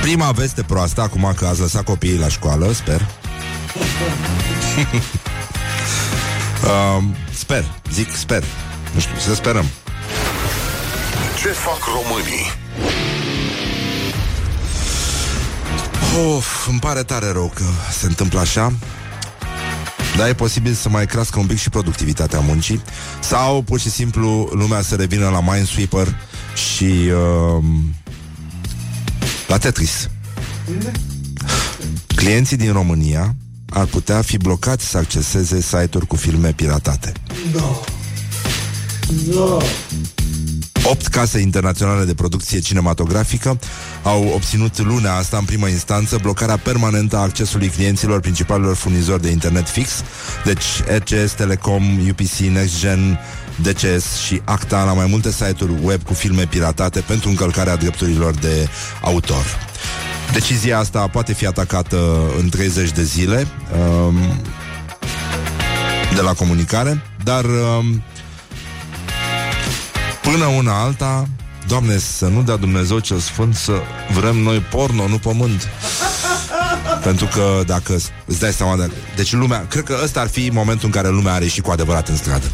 Prima veste proastă, acum că ați lăsat copiii la școală, sper. uh, sper, zic sper. Nu știu, să sperăm. Ce fac românii? Of, îmi pare tare rău că se întâmplă așa Dar e posibil să mai crească un pic și productivitatea muncii Sau pur și simplu lumea să revină la Minesweeper și uh, la Tetris Clienții din România ar putea fi blocați să acceseze site-uri cu filme piratate No. No. Opt case internaționale de producție cinematografică au obținut luna asta în primă instanță blocarea permanentă a accesului clienților principalilor furnizori de internet fix, deci RCS, Telecom, UPC, NextGen, DCS și ACTA la mai multe site-uri web cu filme piratate pentru încălcarea drepturilor de autor. Decizia asta poate fi atacată în 30 de zile um, de la comunicare, dar um, până una alta, Doamne, să nu dea Dumnezeu cel Sfânt să vrem noi porno, nu pământ. Pentru că dacă îți dai seama de... Deci lumea, cred că ăsta ar fi momentul în care lumea are și cu adevărat în stradă.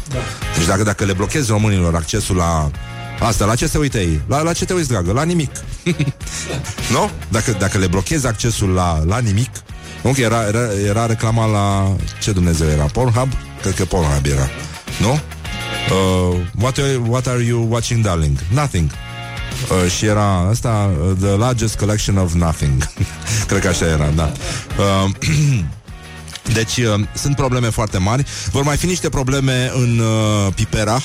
Deci dacă, dacă le blochezi românilor accesul la Asta, la ce se uită ei? La, la ce te uiți, dragă? La nimic. nu? Dacă, dacă le blochezi accesul la, la nimic, nu? Că era, era, era reclama la... Ce Dumnezeu era? Pornhub? Cred că Pornhub era. Nu? Uh, what, are, what are you watching, darling? Nothing. Uh, și era asta, uh, The Largest Collection of Nothing. Cred că așa era, da. Uh, deci uh, sunt probleme foarte mari. Vor mai fi niște probleme în uh, Pipera.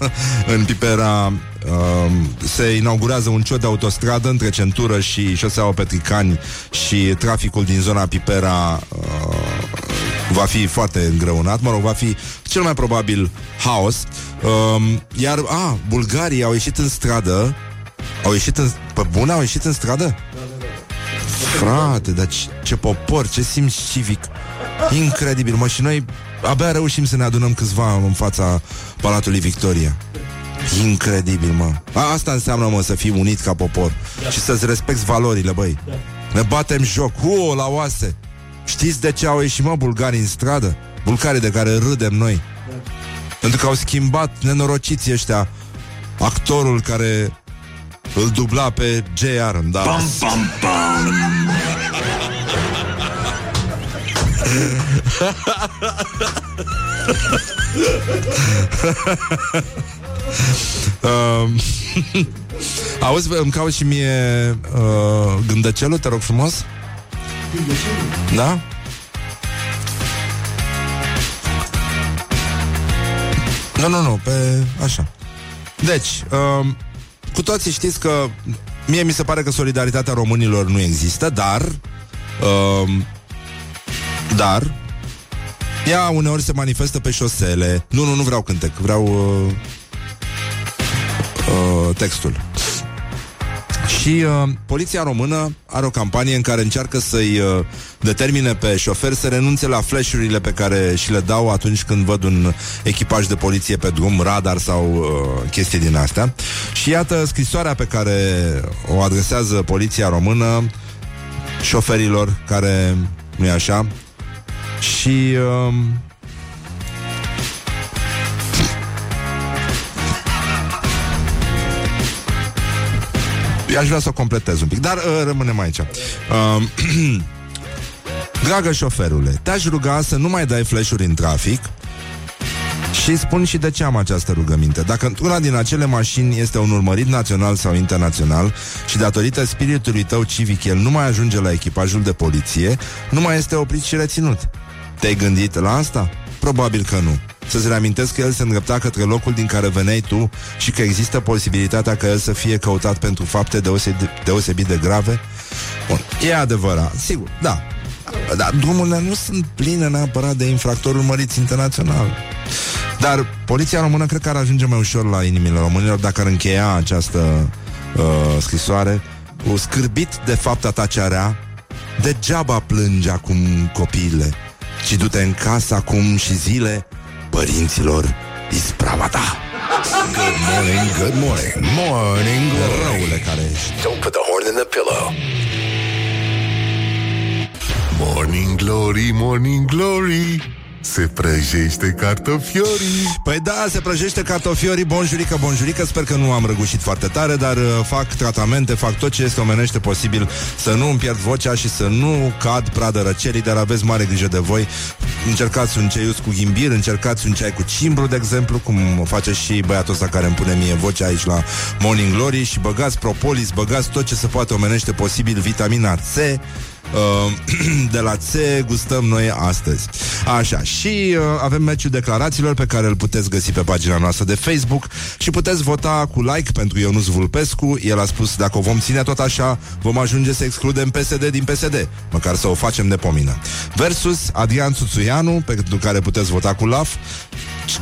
în Pipera uh, se inaugurează un ciot de autostradă între centură și șoseaua Petricani și traficul din zona Pipera uh, va fi foarte îngreunat. Mă rog, va fi cel mai probabil haos. Uh, iar, a, bulgarii au ieșit în stradă au ieșit în... Pe bune au ieșit în stradă? Frate, dar ce, ce popor, ce simț civic Incredibil, mă, și noi abia reușim să ne adunăm câțiva în fața Palatului Victoria. Incredibil, mă. A, asta înseamnă, mă, să fii unit ca popor da. și să-ți respecti valorile, băi. Da. Ne batem joc, Uo, la oase. Știți de ce au ieșit, mă, bulgarii în stradă? Bulgarii de care râdem noi. Da. Pentru că au schimbat nenorociții ăștia actorul care îl dubla pe J.R. Da. Pam, pam, pam. um, auzi, îmi caut și mie uh, gândăcelul, te rog frumos Da? Nu, nu, nu, pe așa Deci, uh, cu toții știți că Mie mi se pare că solidaritatea românilor nu există Dar uh, dar ea uneori se manifestă pe șosele. Nu, nu, nu vreau cântec, vreau uh, uh, textul. Și uh, poliția română are o campanie în care încearcă să-i uh, determine pe șofer să renunțe la flashurile pe care și le dau atunci când văd un echipaj de poliție pe drum, radar sau uh, chestii din astea. Și iată scrisoarea pe care o adresează poliția română șoferilor care, nu e așa, și... Um, aș vrea să o completez un pic, dar uh, rămânem aici. Uh, Dragă șoferule, te-aș ruga să nu mai dai flash-uri în trafic și spun și de ce am această rugăminte. Dacă una din acele mașini este un urmărit național sau internațional și datorită spiritului tău civic el nu mai ajunge la echipajul de poliție, nu mai este oprit și reținut. Te-ai gândit la asta? Probabil că nu. Să-ți reamintesc că el se îndrepta către locul din care veneai tu și că există posibilitatea ca el să fie căutat pentru fapte deosebit, deosebit de grave? Bun, e adevărat, sigur, da. Dar drumurile nu sunt pline neapărat de infractori urmăriți internațional. Dar poliția română cred că ar ajunge mai ușor la inimile românilor dacă ar încheia această uh, scrisoare cu scârbit de fapta ta ce area, degeaba plânge acum copiile ci du-te în casă acum și zile părinților isprava ta. Good morning, good morning, morning glory. Răule care ești. Don't put the horn in the pillow. Morning glory, morning glory se prăjește cartofiorii. Păi da, se prăjește cartofiorii Bonjurică, bonjurică. Sper că nu am răgușit foarte tare Dar uh, fac tratamente, fac tot ce este omenește posibil. Să nu îmi pierd vocea și să nu cad pradă răcerii Dar aveți mare grijă de voi. Încercați un ceius cu ghimbir Încercați un ceai cu cimbru, de exemplu Cum face și băiatul ăsta care îmi pune mie vocea aici la Morning Glory. Și băgați propolis, băgați tot ce se poate omenește posibil Vitamina C. Uh, de la C gustăm noi astăzi. Așa, și uh, avem meciul declarațiilor pe care îl puteți găsi pe pagina noastră de Facebook și puteți vota cu like pentru Ionuț Vulpescu. El a spus dacă o vom ține tot așa, vom ajunge să excludem PSD din PSD, măcar să o facem de pomină. Versus Adrian Țuțuianu, pentru care puteți vota cu LAF,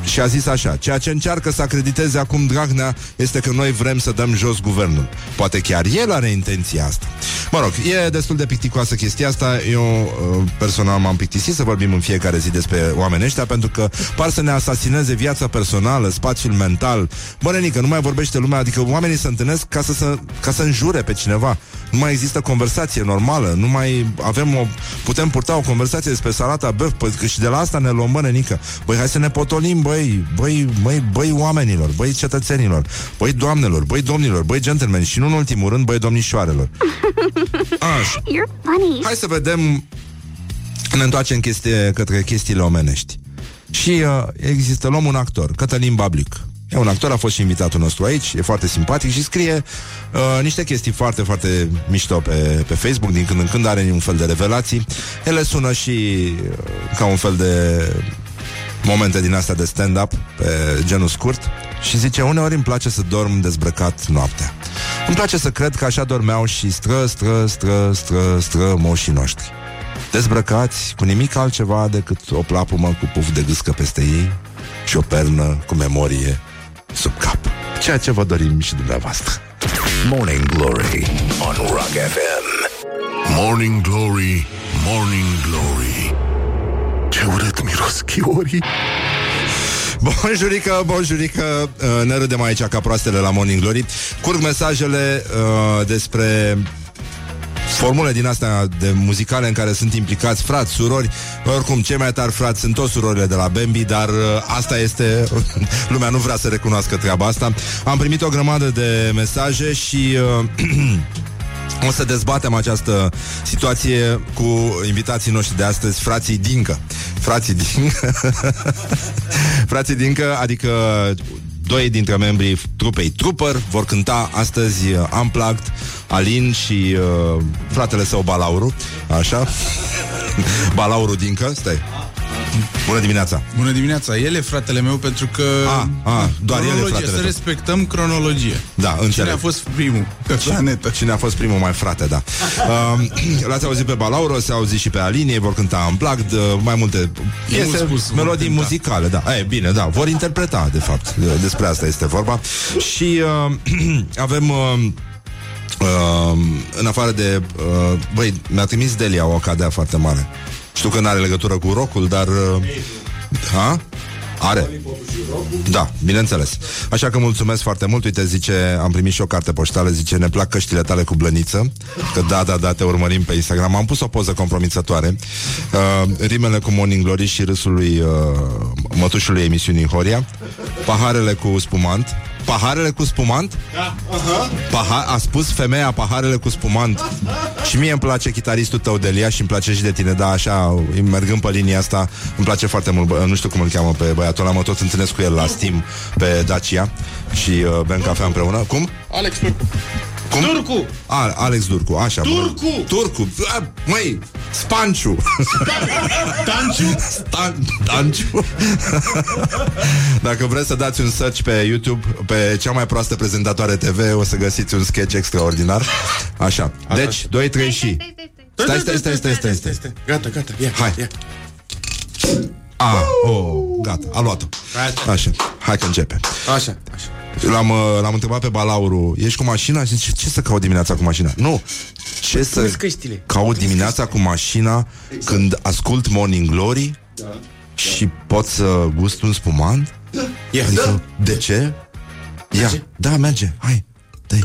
și a zis așa, ceea ce încearcă să acrediteze acum Dragnea este că noi vrem să dăm jos guvernul. Poate chiar el are intenția asta. Mă rog, e destul de picticoasă chestia asta. Eu uh, personal m-am pictisit să vorbim în fiecare zi despre oamenii ăștia pentru că par să ne asasineze viața personală, spațiul mental. Bă, nenică, nu mai vorbește lumea, adică oamenii se întâlnesc ca să, să, ca să înjure pe cineva. Nu mai există conversație normală, nu mai avem o, putem purta o conversație despre salata băf, păi, că și de la asta ne luăm, bă, nenică. Băi, hai să ne potolim, băi, băi, băi, băi oamenilor, băi cetățenilor, băi doamnelor, băi domnilor, băi gentlemen și nu în ultimul rând, băi domnișoarelor. Așa. You're funny. Hai să vedem ne întoarcem chestie, către chestiile omenești. Și uh, există, luăm un actor, Cătălin Bablic. E un actor, a fost și invitatul nostru aici, e foarte simpatic și scrie uh, niște chestii foarte, foarte mișto pe, pe Facebook, din când în când are un fel de revelații. Ele sună și uh, ca un fel de momente din astea de stand-up pe genul scurt și zice, uneori îmi place să dorm dezbrăcat noaptea. Îmi place să cred că așa dormeau și stră, stră, stră, stră, stră moșii noștri. Dezbrăcați cu nimic altceva decât o plapumă cu puf de gâscă peste ei și o pernă cu memorie sub cap. Ceea ce vă dorim și dumneavoastră. Morning Glory on Rock FM. Morning Glory, Morning Glory Ce urât miros chiorii Bonjurică, bonjurică uh, Ne râdem aici ca proastele la Morning Glory. Curg mesajele uh, despre formule din astea de muzicale în care sunt implicați frați, surori, oricum cei mai tari frați sunt toți surorile de la Bambi, dar uh, asta este, lumea nu vrea să recunoască treaba asta. Am primit o grămadă de mesaje și uh, o să dezbatem această situație cu invitații noștri de astăzi, frații Dincă. Frații Dincă. frații Dincă, adică doi dintre membrii trupei Trooper vor cânta astăzi uh, Unplugged, Alin și uh, fratele său Balauru, așa. Balauru Dincă, stai. Bună dimineața! Bună dimineața! El e fratele meu pentru că... A, a, doar el e cronologie, fratele Să tău. respectăm cronologie. Da, înțeleg. Cine a fost primul pe planetă? Cine a fost primul mai frate, da. Um, l-ați auzit pe Balauro, se auzit și pe Alin, ei vor cânta Unplugged, uh, mai multe piese, spus, vor melodii cânta. muzicale, da. E, bine, da, vor interpreta, de fapt. Despre asta este vorba. Și uh, avem... Uh, Uh, în afară de uh, Băi, mi-a trimis Delia o cadea foarte mare Știu că nu are legătură cu rocul Dar uh, Ha? Are. Da, bineînțeles. Așa că mulțumesc foarte mult. Uite, zice, am primit și o carte poștală Zice, ne plac căștile tale cu blăniță. Că da, da, da, te urmărim pe Instagram. Am pus o poză compromițătoare. Uh, Rimele cu Morning Glory și râsul lui uh, Mătușului emisiunii Horia. Paharele cu spumant. Paharele cu spumant? Da, aha. Paha- a spus femeia paharele cu spumant Și mie îmi place chitaristul tău Delia Și îmi place și de tine Da, așa, mergând pe linia asta Îmi place foarte mult, bă, nu știu cum îl cheamă pe băiatul ăla Mă tot întâlnesc cu el la Steam Pe Dacia Și uh, bem cafea împreună Cum? Alex Turcu. Cum? Turcu! A, Alex Durcu, așa Turcu! Bun. Turcu, A, măi, Spanciu Tanciu! Stan, Stanciu Dacă vreți să dați un search pe YouTube Pe cea mai proastă prezentatoare TV O să găsiți un sketch extraordinar Așa, deci, 2, 3 și Stai, stai, stai, stai, stai, stai. Gata, gata, ia, Hai. ia. A, oh, gata, a luat-o Așa, hai că începe Așa, așa. L-am, uh, l-am întrebat pe Balauru Ești cu mașina? Și zice, ce să caut dimineața cu mașina? Nu, ce să Puneți căștile. caut dimineața cu mașina Când ascult Morning Glory Și pot să gust un spumant? Ia, Adică, de ce? Ia, da, merge, hai, dă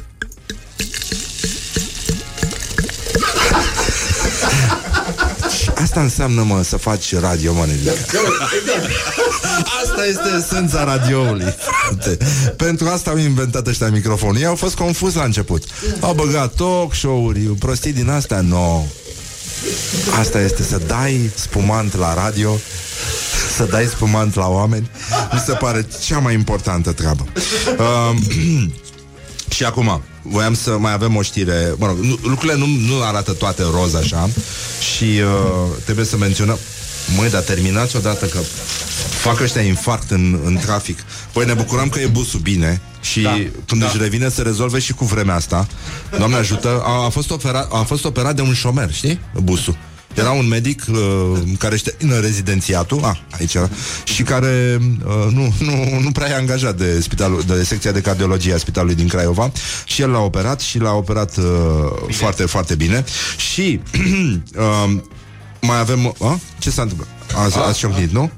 Asta înseamnă, mă, să faci radio, mă, nenică. Asta este esența radioului, frate. Pentru asta au inventat ăștia microfonul. Ei au fost confuz la început. Au băgat talk show-uri, prostii din astea, no. Asta este să dai spumant la radio să dai spumant la oameni Mi se pare cea mai importantă treabă uh, Și acum Voiam să mai avem o știre. Mă rog, nu, lucrurile nu, nu arată toate roz așa. Și uh, trebuie să menționăm Măi, dar terminați odată că Fac ăștia infarct în, în trafic. Păi ne bucurăm că e busul bine Și da, când da. își revine să rezolve și cu vremea asta. Doamne ajută A, a, fost operat, a fost operat de un șomer, știi? Busul Era un medic uh, care știa în rezidențiatul, ah, aici era, și care uh, nu, nu, nu prea e angajat de, spitalul, de secția de cardiologie a spitalului din Craiova. Și el l-a operat și l-a operat uh, foarte, foarte bine. Și uh, mai avem... Uh, ce s-a întâmplat? Azi, azi ciocnit, nu?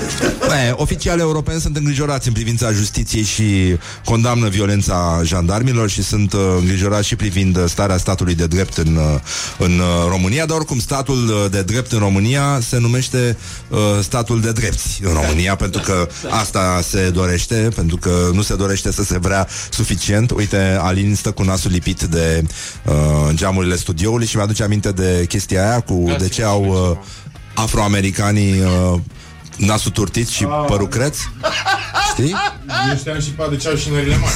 E, oficiale europeni sunt îngrijorați în privința justiției și condamnă violența jandarmilor și sunt uh, îngrijorați și privind uh, starea statului de drept în, uh, în uh, România, dar oricum statul uh, de drept în România se numește uh, statul de drepți în România, pentru că asta se dorește, pentru că nu se dorește să se vrea suficient. Uite, Alin stă cu nasul lipit de uh, geamurile studioului și mi-aduce aminte de chestia aia cu de ce au uh, afroamericanii uh, nasul turtit și părul creț. Știi? Eu știam și pe de ce au și nările mari.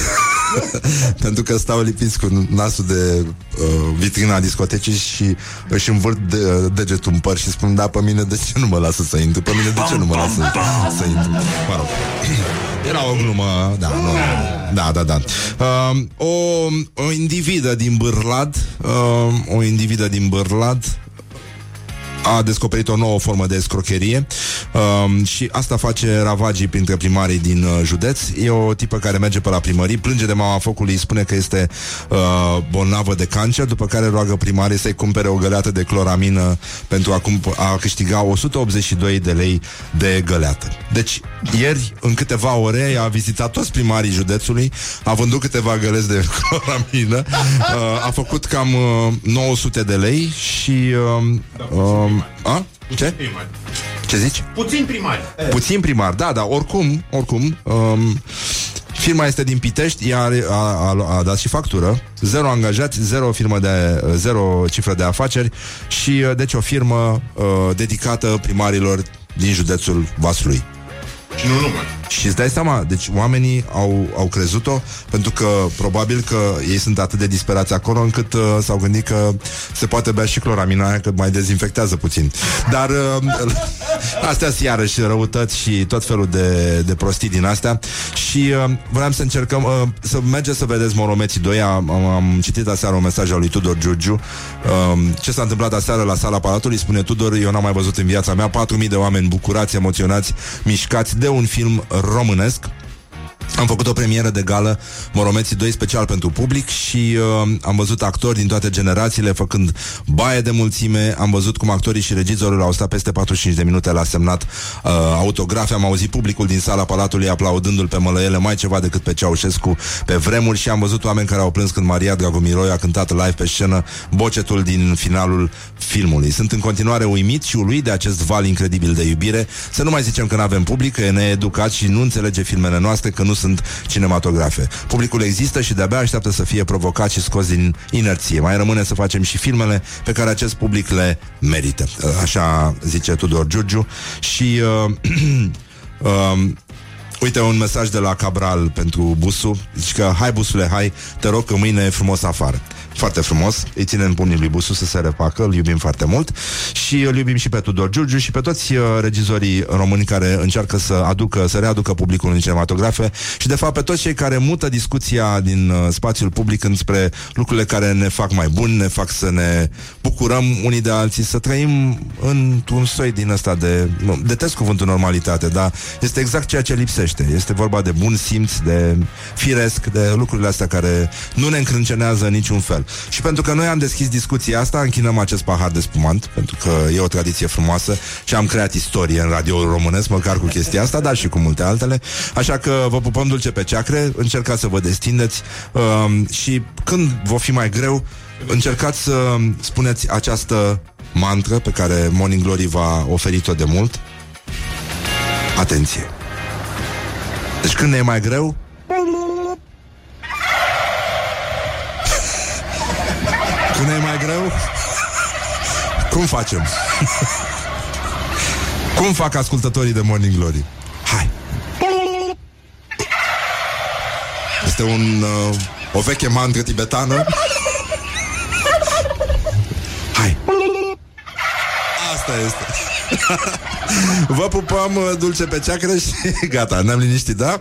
Pentru că stau lipiți cu nasul de uh, vitrina discotecii și își învârt de, degetul în păr și spun, da, pe mine de ce nu mă lasă să intru? Pe mine de ce nu mă lasă să intru? Mă rog. Era o glumă, da, nu, da, da, da. Uh, o, o individă din Bârlad, uh, o individă din Bârlad a descoperit o nouă formă de escrocherie um, și asta face ravagii printre primarii din uh, județ. E o tipă care merge pe la primării, plânge de mama focului, spune că este uh, bolnavă de cancer, după care roagă primarii să-i cumpere o găleată de cloramină pentru a, cump- a câștiga 182 de lei de găleată. Deci, ieri, în câteva ore, a vizitat toți primarii județului, a vândut câteva găleți de cloramină, uh, a făcut cam uh, 900 de lei și... Uh, uh, a? Ce? Ce zici? Puțin primari. Puțin primar, da, da, oricum, oricum, um, firma este din Pitești, ea are- a, a, a dat și factură, zero angajați, zero firmă de, zero cifră de afaceri și, uh, deci, o firmă uh, dedicată primarilor din județul Vaslui. Și nu numai. Și îți dai seama, deci oamenii au, au crezut-o pentru că probabil că ei sunt atât de disperați acolo încât uh, s-au gândit că se poate bea și cloramina aia că mai dezinfectează puțin. Dar uh, astea sunt iarăși răutăți și tot felul de, de prostii din astea. Și uh, vreau să încercăm uh, să mergeți să vedeți Moromeții 2 am, am, am citit aseară un mesaj al lui Tudor Giurgiu. Uh, ce s-a întâmplat aseară la sala Palatului? Spune Tudor, eu n-am mai văzut în viața mea. 4.000 de oameni bucurați, emoționați mișcați de un film românesc am făcut o premieră de gală Moromeții 2 special pentru public și uh, am văzut actori din toate generațiile făcând baie de mulțime, am văzut cum actorii și regizorul au stat peste 45 de minute la semnat uh, autografe, am auzit publicul din sala Palatului aplaudându-l pe mălăiele mai ceva decât pe Ceaușescu pe vremuri și am văzut oameni care au plâns când Maria Dragomiroi a cântat live pe scenă bocetul din finalul filmului. Sunt în continuare uimit și uluit de acest val incredibil de iubire. Să nu mai zicem că nu avem public, că e needucat și nu înțelege filmele noastre, că nu sunt cinematografe. Publicul există și de-abia așteaptă să fie provocat și scos din inerție. Mai rămâne să facem și filmele pe care acest public le merită. Așa zice Tudor Giurgiu. Și uh, uh, Uite un mesaj de la Cabral pentru Busu Zice că hai Busule, hai, te rog că mâine e frumos afară foarte frumos, îi ținem pumnii lui Busu să se refacă, îl iubim foarte mult și îl iubim și pe Tudor Giurgiu și pe toți uh, regizorii români care încearcă să aducă, să readucă publicul în cinematografe și de fapt pe toți cei care mută discuția din uh, spațiul public înspre lucrurile care ne fac mai buni, ne fac să ne bucurăm unii de alții, să trăim într-un soi din ăsta de, nu, detest cuvântul normalitate, dar este exact ceea ce lipsește. Este vorba de bun simț, de firesc, de lucrurile astea care nu ne încrâncenează în niciun fel. Și pentru că noi am deschis discuția asta, închinăm acest pahar de spumant, pentru că e o tradiție frumoasă și am creat istorie în radio românesc, măcar cu chestia asta, dar și cu multe altele. Așa că vă pupăm dulce pe ceacre, încercați să vă destindeți um, și când vă fi mai greu, încercați să spuneți această mantră pe care Morning Glory v-a oferit-o de mult. Atenție! Deci când ne e mai greu, Când e mai greu Cum facem? Cum fac ascultătorii de Morning Glory? Hai Este un, uh, o veche mantră tibetană Hai Asta este Vă pupăm uh, dulce pe ceacră și gata, ne-am liniștit, da?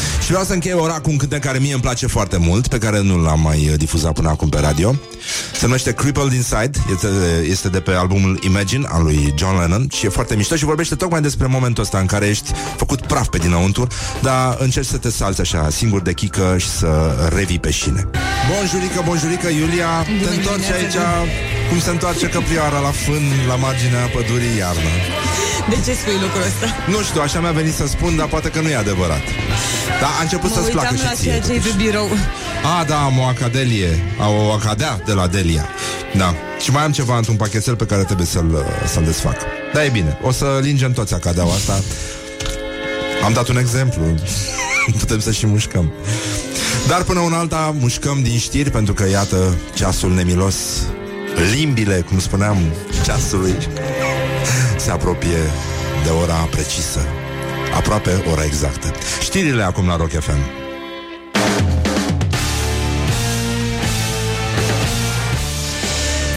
Și vreau să închei ora cu un cântec care mie îmi place foarte mult, pe care nu l-am mai uh, difuzat până acum pe radio. Se numește Crippled Inside, este, este de pe albumul Imagine al lui John Lennon și e foarte mișto și vorbește tocmai despre momentul ăsta în care ești făcut praf pe dinăuntru, dar încerci să te salți așa singur de chică și să revii pe șine. Bonjurică, bonjurică, Iulia, te întorci aici cum se întoarce căprioara la fân, la marginea pădurii iarnă. De ce spui lucrul ăsta? Nu știu, așa mi-a venit să spun, dar poate că nu e adevărat. Dar a început Mă să-ți uitam placă la și ție. ceea ce e pe birou. A, da, am o acadelie Am o acadea de la Delia Da, și mai am ceva într-un pachetel Pe care trebuie să-l, să-l desfac Da, e bine, o să lingem toți acadeaua asta Am dat un exemplu Putem să și mușcăm Dar până una alta mușcăm din știri Pentru că, iată, ceasul nemilos Limbile, cum spuneam Ceasului Se apropie de ora precisă. Aproape ora exactă. Știrile acum la Rock FM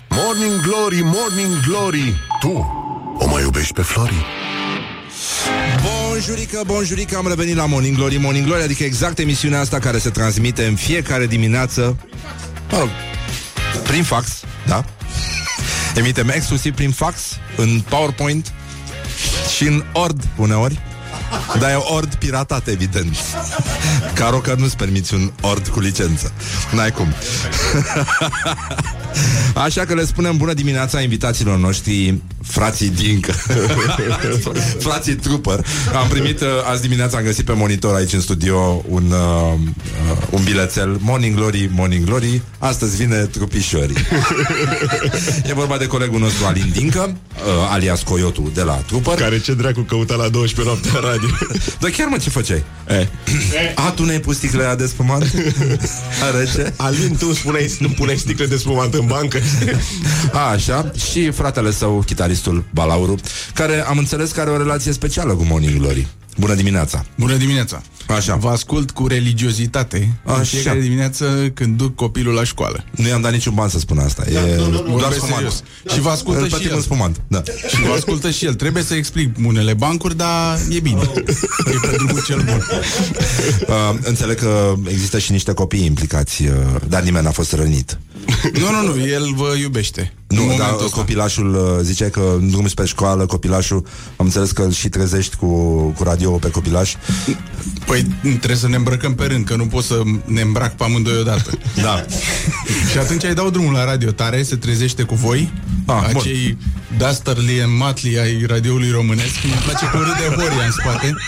Morning Glory, Morning Glory. Tu o mai iubești pe Flori? Bonjurică, bonjurică, am revenit la Morning Glory Morning Glory, adică exact emisiunea asta care se transmite în fiecare dimineață Mă rog, prin fax, da? Emitem exclusiv prin fax, în PowerPoint și în Ord uneori. Dar e ord piratat, evident. Ca rocker nu-ți permiți un ord cu licență. N-ai cum. Așa că le spunem bună dimineața invitațiilor noștri Frații Dincă. Frații Trooper. Am primit, uh, azi dimineața am găsit pe monitor aici în studio Un, uh, uh, un bilețel. Morning Glory, Morning Glory. Astăzi vine trupișorii. E vorba de colegul nostru Alin Dincă uh, Alias Coyotu de la Trooper. Care ce dracu căuta la 12 noapte la radio. Dar chiar mă, ce făceai? E. A, tu ne-ai pus sticlele de spumant? A, rece? Alin, tu spuneai, nu puneai sticle de spumant în bancă. A, așa, și fratele său, chitaristul Balauru, care am înțeles că are o relație specială cu Morning Glory. Bună dimineața! Bună dimineața! Așa. Vă ascult cu religiozitate Așa. în fiecare dimineață când duc copilul la școală. Nu i-am dat niciun ban să spun asta. E doar Vorbesc spumant. serios. Și vă ascultă Îl și plătim el. în spumant. Da. Și vă ascultă și el. Trebuie să explic unele bancuri, dar e bine. E pe drumul cel bun. Uh, înțeleg că există și niște copii implicați, uh, dar nimeni n-a fost rănit. Nu, nu, nu, el vă iubește. În Nu, momentul dar ăsta. copilașul uh, zice că în drum spre școală, copilașul, am înțeles că îl și trezești cu, cu radio pe copilaș. Păi trebuie să ne îmbrăcăm pe rând, că nu pot să ne îmbrac pe amândoi odată. Da. și atunci îi dau drumul la radio tare, se trezește cu voi, Ah, bun. acei Dusterly and Matley ai radioului românesc. Mi place cum râde Horia în spate.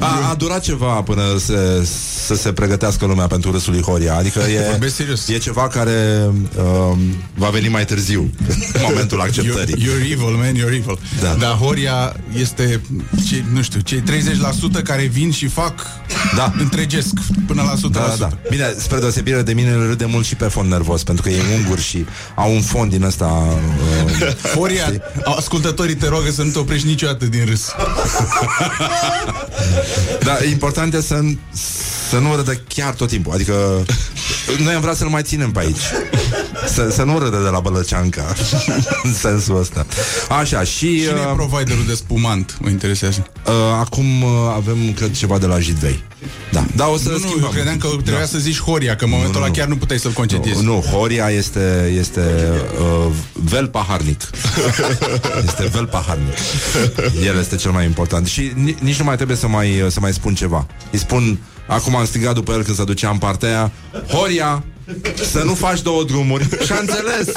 A, a durat ceva până se, să se pregătească lumea pentru râsul lui Horia. Adică e, Vorbesc serios. e ceva care um, va veni mai târziu, în momentul acceptării. You're, you're evil, man, you're evil. Da. Dar Horia este, cei, nu știu, cei 30% care vin și fac, Da. întregesc până la 100%. Da, da, da. Bine, spre deosebire de mine, îl râde mult și pe fond nervos, pentru că e ungur și au un fond din ăsta... Uh, Horia, știi? ascultătorii te roagă să nu te oprești niciodată din râs. Dar important e să, să nu râdă chiar tot timpul. Adică noi am vrea să-l mai ținem pe aici. Să, să nu râdă de la Bălăceanca În sensul ăsta Așa, și Cine e uh, providerul de spumant? Mă interesează. uh, Acum uh, avem, cred, ceva de la Jidvei Da, da o să Nu, nu, schimbăm eu credeam că trebuia Da. să zici Horia, că în momentul Nu, nu, ăla nu. chiar nu puteai să-l concediezi. Nu, nu, Horia este, este uh, vel paharnic. este vel paharnic. El este cel mai important. Și ni- nici nu mai trebuie să mai, să mai spun ceva. Îi spun, acum am strigat după el când se ducea în partea aia, Horia, să nu faci două drumuri. Și a înțeles.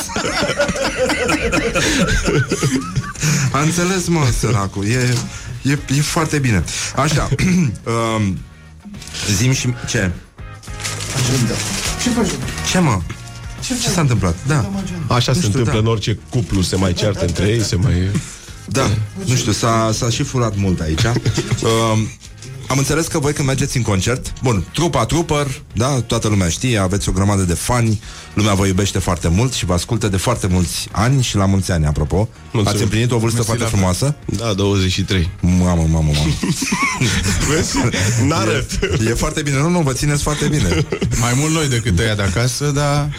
a înțeles, mă, săracul. E, e, e foarte bine. Așa. um, zim și... Ce? Ce faci? Ce, mă? Ce s-a întâmplat? Da. Așa Nu se știu, întâmplă da. în orice cuplu Se mai ceartă între ei, se mai... Da, nu știu, s-a, s-a și furat mult aici. Um, am înțeles că voi când mergeți în concert, bun, trupa Trooper, da, toată lumea știe, aveți o grămadă de fani, lumea vă iubește foarte mult și vă ascultă de foarte mulți ani și la mulți ani, apropo. Mulțumim. Ați împlinit o vârstă Mersi foarte la fel. frumoasă. Da, 23 Mamă, mamă, mamă. Vezi? N-arăt E, e foarte bine, nu, nu, vă țineți foarte bine. Mai mult noi decât ăia de acasă, dar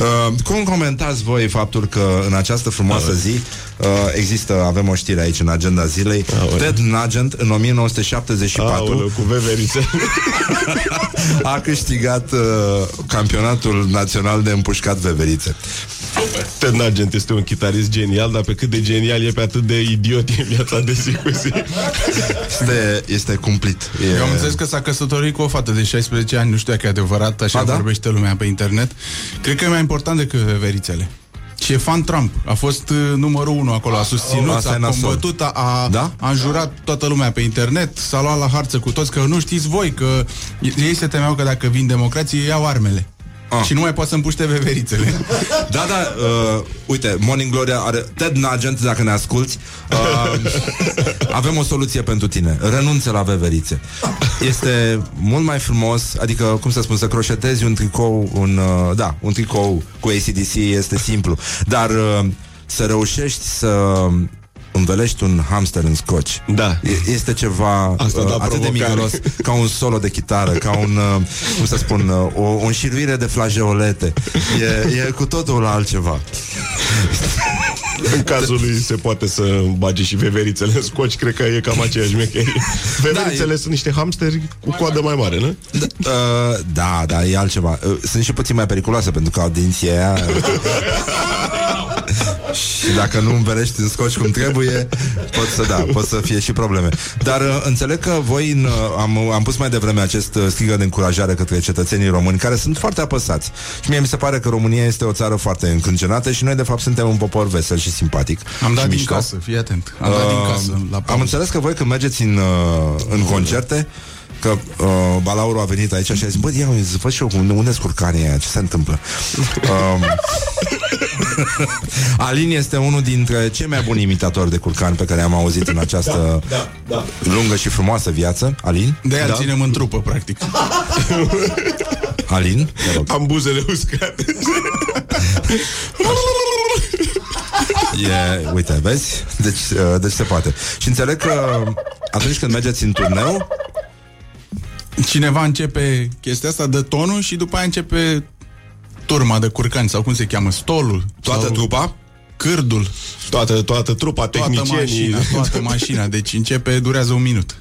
Uh, cum comentați voi faptul că în această frumoasă zi Uh, există, avem o știre aici în agenda zilei. Ted Nugent în 1974 Aoleu, cu veverițe. a câștigat uh, campionatul național de împușcat veverițe. Ted Nugent este un chitarist genial, dar pe cât de genial e pe atât de idiot în viața de zi cu zi. Este, este cumplit. E... Eu am înțeles că s-a căsătorit cu o fată de 16 ani, nu știu dacă e adevărat, așa A, da? vorbește lumea pe internet. Cred că e mai important decât veverițele. Și e fan Trump. A fost uh, numărul unu acolo, a susținut, Asta e a nasol. combătut, a, a, Da? a înjurat toată lumea pe internet, s-a luat la harță cu toți, că nu știți voi, că ei se temeau că dacă vin democrații, ei iau armele. Ah. Și nu mai poate să împuște veverițele. Da, da, uh, uite, Morning Glory are Ted Nugent, dacă ne asculti uh, Avem o soluție pentru tine Renunță la veverițe Este mult mai frumos Adică, cum să spun, să croșetezi un tricou un, uh, Da, un tricou cu ACDC Este simplu Dar uh, să reușești să învelești un hamster în scoci Da. E- Este ceva Asta da uh, atât de provocare. miguros Ca un solo de chitară Ca un, uh, cum să spun, uh, o, o înșiruire de flageolete e, e cu totul altceva În cazul lui se poate să bage și veverițele în scoci, cred că e cam aceeași mecherie. Veverițele Da, e- sunt niște hamsteri cu coadă mai mare, nu? Uh, da, da, e altceva. Uh, sunt și puțin mai periculoase pentru că au dinții aia. și dacă nu învelești în scoci cum trebuie, pot să da, pot să fie și probleme. Dar uh, înțeleg că voi în, uh, am, am pus mai devreme acest uh, strigă de încurajare către cetățenii români care sunt foarte apăsați. Și mie mi se pare că România este o țară foarte încâncenată și noi de fapt suntem un popor vesel și simpatic. Am dat și din mișto. casă, fii atent. Am dat din Uh, casă la Am pauză. înțeles că voi când mergeți în, uh, în concerte Că uh, Balauru a venit aici și a zis Bă, ia, uite, văd și eu unde, unde sunt curcanii aia, ce se întâmplă um, Alin este unul dintre cei mai buni imitatori de curcani Pe care am auzit în această Da, da. lungă și frumoasă viață Alin? De aia Da? da. ținem în trupă, practic. Alin? Te rog. Am buzele uscate. E, uite, vezi? Deci, uh, deci se poate Și înțeleg că atunci când mergeți în turneu Cineva începe chestia asta, dă tonul și după aia începe turma de curcani, sau cum se cheamă, stolul. Toată sau trupa? Cârdul. Toată, toată trupa, Toată tehnicienii. mașina, toată mașina. Deci începe, durează un minut.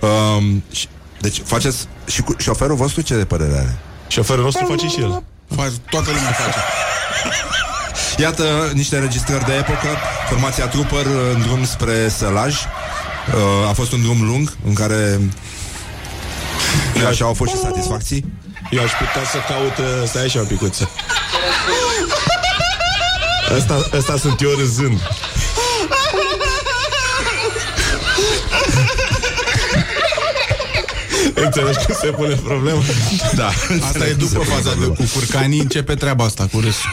um, și, Deci faceți Și cu șoferul vostru ce de părere are? Șoferul nostru face și el. Fa- Toată lumea face. Iată niște registrări de epocă Formația Trooper în drum spre Sălaj uh, A fost un drum lung În care nu așa au fost și satisfacții Eu aș putea să caut uh, Stai așa un picuț Asta, asta sunt eu râzând Înțelegi cum se pune problema? Da Asta e după faza de cu curcanii, începe treaba asta cu râsul.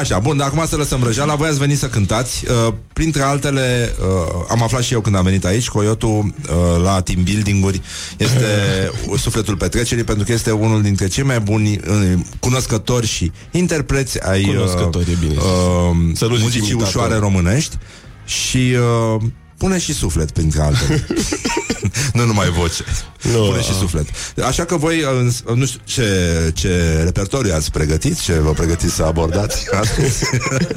Așa, bun, dar acum să lăsăm răjeala Voi ați venit să cântați uh, Printre altele, uh, am aflat și eu când am venit aici Coyotul uh, la team building-uri Este sufletul petrecerii Pentru că este unul dintre cei mai buni uh, Cunoscători și interpreți Ai uh, Cunoscători, e bine zis. uh, Să nu zici Muzicii imitator. ușoare românești Și uh, pune și suflet printre altele Nu numai voce Nu, Pune și a. suflet Așa că voi, uh, nu știu ce, ce repertoriu ați pregătit Ce vă pregătiți să abordați astăzi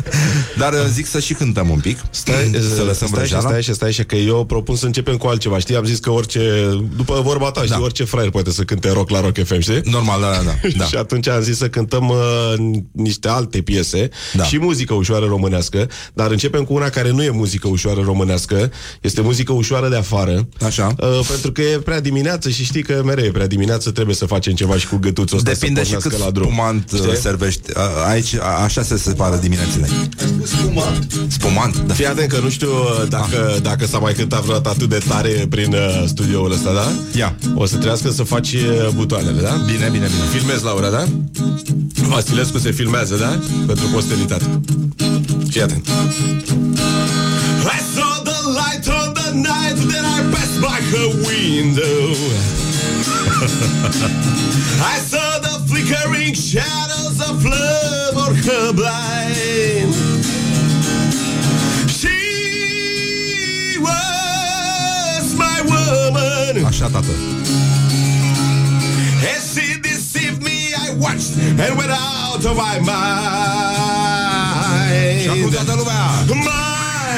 Dar uh, zic să și cântăm un pic Stai, Să lăsăm stai și vrăjeala. stai și stai și că eu propun să începem cu altceva. Știi, am zis că orice, după vorba ta, știi, Da. orice fraier poate să cânte rock la Rock FM, știi? Normal, da, da, da, da. și atunci am zis să cântăm uh, niște alte piese Da. și muzică ușoară românească, dar începem cu una care nu e muzică ușoară românească, este muzică ușoară de afară. Așa. Uh, pentru că e prea dimineață și știi că mereu e prea dimineață, trebuie să facem ceva și cu gâtuțul ăsta Depinde să și cât pornească la drum. spumant uh, Știi? servești A- Aici, a- așa se separă diminețile Spumant? Spumant, da Fii atent că nu știu uh, dacă, dacă s-a mai cântat vreodată atât de tare prin uh, studioul ăsta, da? Ia. O să trească să faci uh, butoanele, da? Bine, bine, bine Filmezi, Laura, da? Vasilescu se filmează, da? Pentru posteritate. Fii atent. I saw the light on the night that I passed by her window. I saw the flickering shadows of love on her blind. She was my woman. Așa, tată As she deceived me, I watched and went out of my mind. Și acum toată lumea My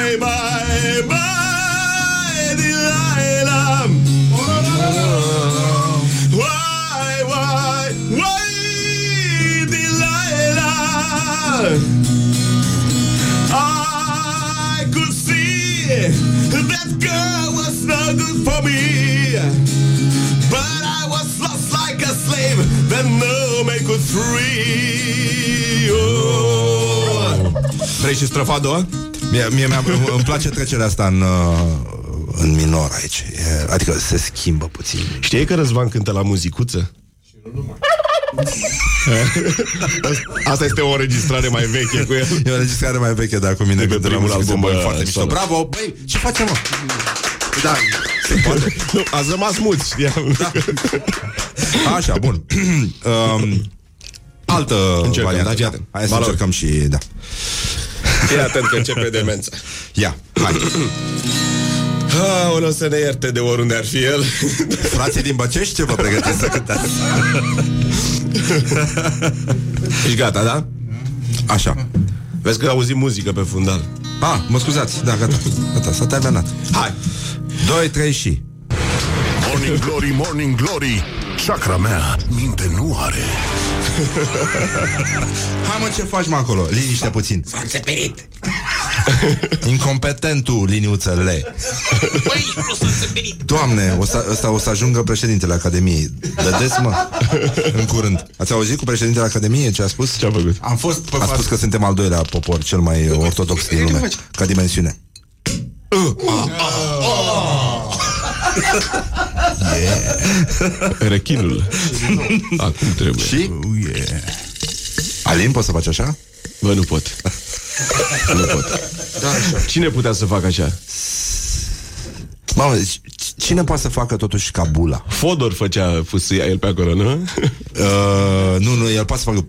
Bye, bye, bye, Delilah. Why, why, why, Delilah? I could see that girl was no good for me. But I was lost like a slave that no man could free. Oh. Vrei și strofa a doua? Mie, mie mi îmi place trecerea asta în, uh, în minor aici. E, adică se schimbă puțin. Știi că Răzvan cântă la muzicuță? Asta este o înregistrare mai veche cu el. E o înregistrare mai veche, da, cu mine. De pe cântă la primul muzicuță, album, băi, uh, foarte mișto. solo. Bravo! Băi, ce facem, mă? Da, Se poate? Nu, ați rămas muți, știam. Da. Așa, bun. um, altă Încercăm, variantă. da, fii atent. Hai să Valori. încercăm și, da. Fii atent că începe demența. Ia, hai. Ah, o să ne ierte de oriunde ar fi el. Frații din Băcești, ce vă pregătiți să cântați? Ești gata, da? Așa. Vezi că auzim muzică pe fundal. Ah, mă scuzați, da, gata. Gata, s-a terminat. Hai! 2, 3 și... Morning Glory, Morning Glory Chakra mea minte nu are Hai mă, ce faci mă acolo? Liniște puțin. S-a înțeperit. Incompetentul liniuțele. Băi, nu s-a înțeperit. Doamne, o să, ăsta o să ajungă președintele Academiei. Dădeți, mă, în curând. Ați auzit cu președintele Academiei ce a spus? Ce a făcut? Am fost pe A față. spus că suntem al doilea popor cel mai ortodox din lume, ca dimensiune. Rechinul. Acum trebuie. Și? Alin, poți să faci așa? Bă, nu pot. nu pot. Da, așa. Cine putea să facă așa? Mamă, deci, cine poate să facă totuși ca bula? Fodor făcea fusâia el pe acolo, nu? Uh, nu, nu, el poate să facă...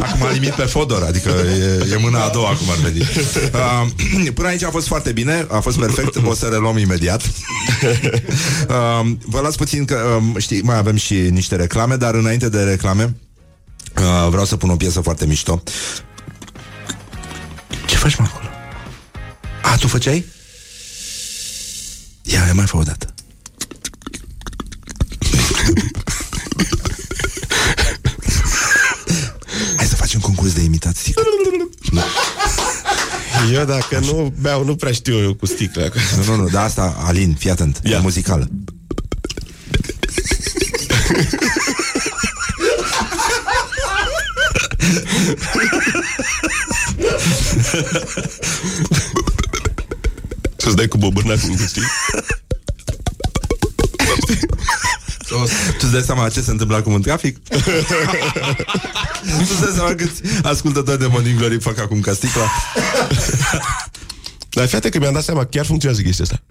Acum a limit pe Fodor, adică e, e mâna a doua, acum ar veni. Uh, până aici a fost foarte bine, a fost perfect, o să reluăm imediat. Uh, vă las puțin că, um, știi, mai avem și niște reclame, dar înainte de reclame, uh, vreau să pun o piesă foarte mișto. Ce faci, mă, acolo? A, tu făceai? Ia, mai fă o dată. Hai să facem concurs de imitații. Nu, Eu dacă nu beau, nu prea știu eu cu sticla. nu, nu, dar asta, Alin, fii atent, e Ia. muzicală. Să-ți dai cu bobârnacul, știi? Tu îți dai seama ce se întâmplă acum în trafic? tu îți dai seama câți ascultători de Morning Glory fac acum ca sticla? Dar fii atent că mi-am dat seama, chiar funcționează chestia asta.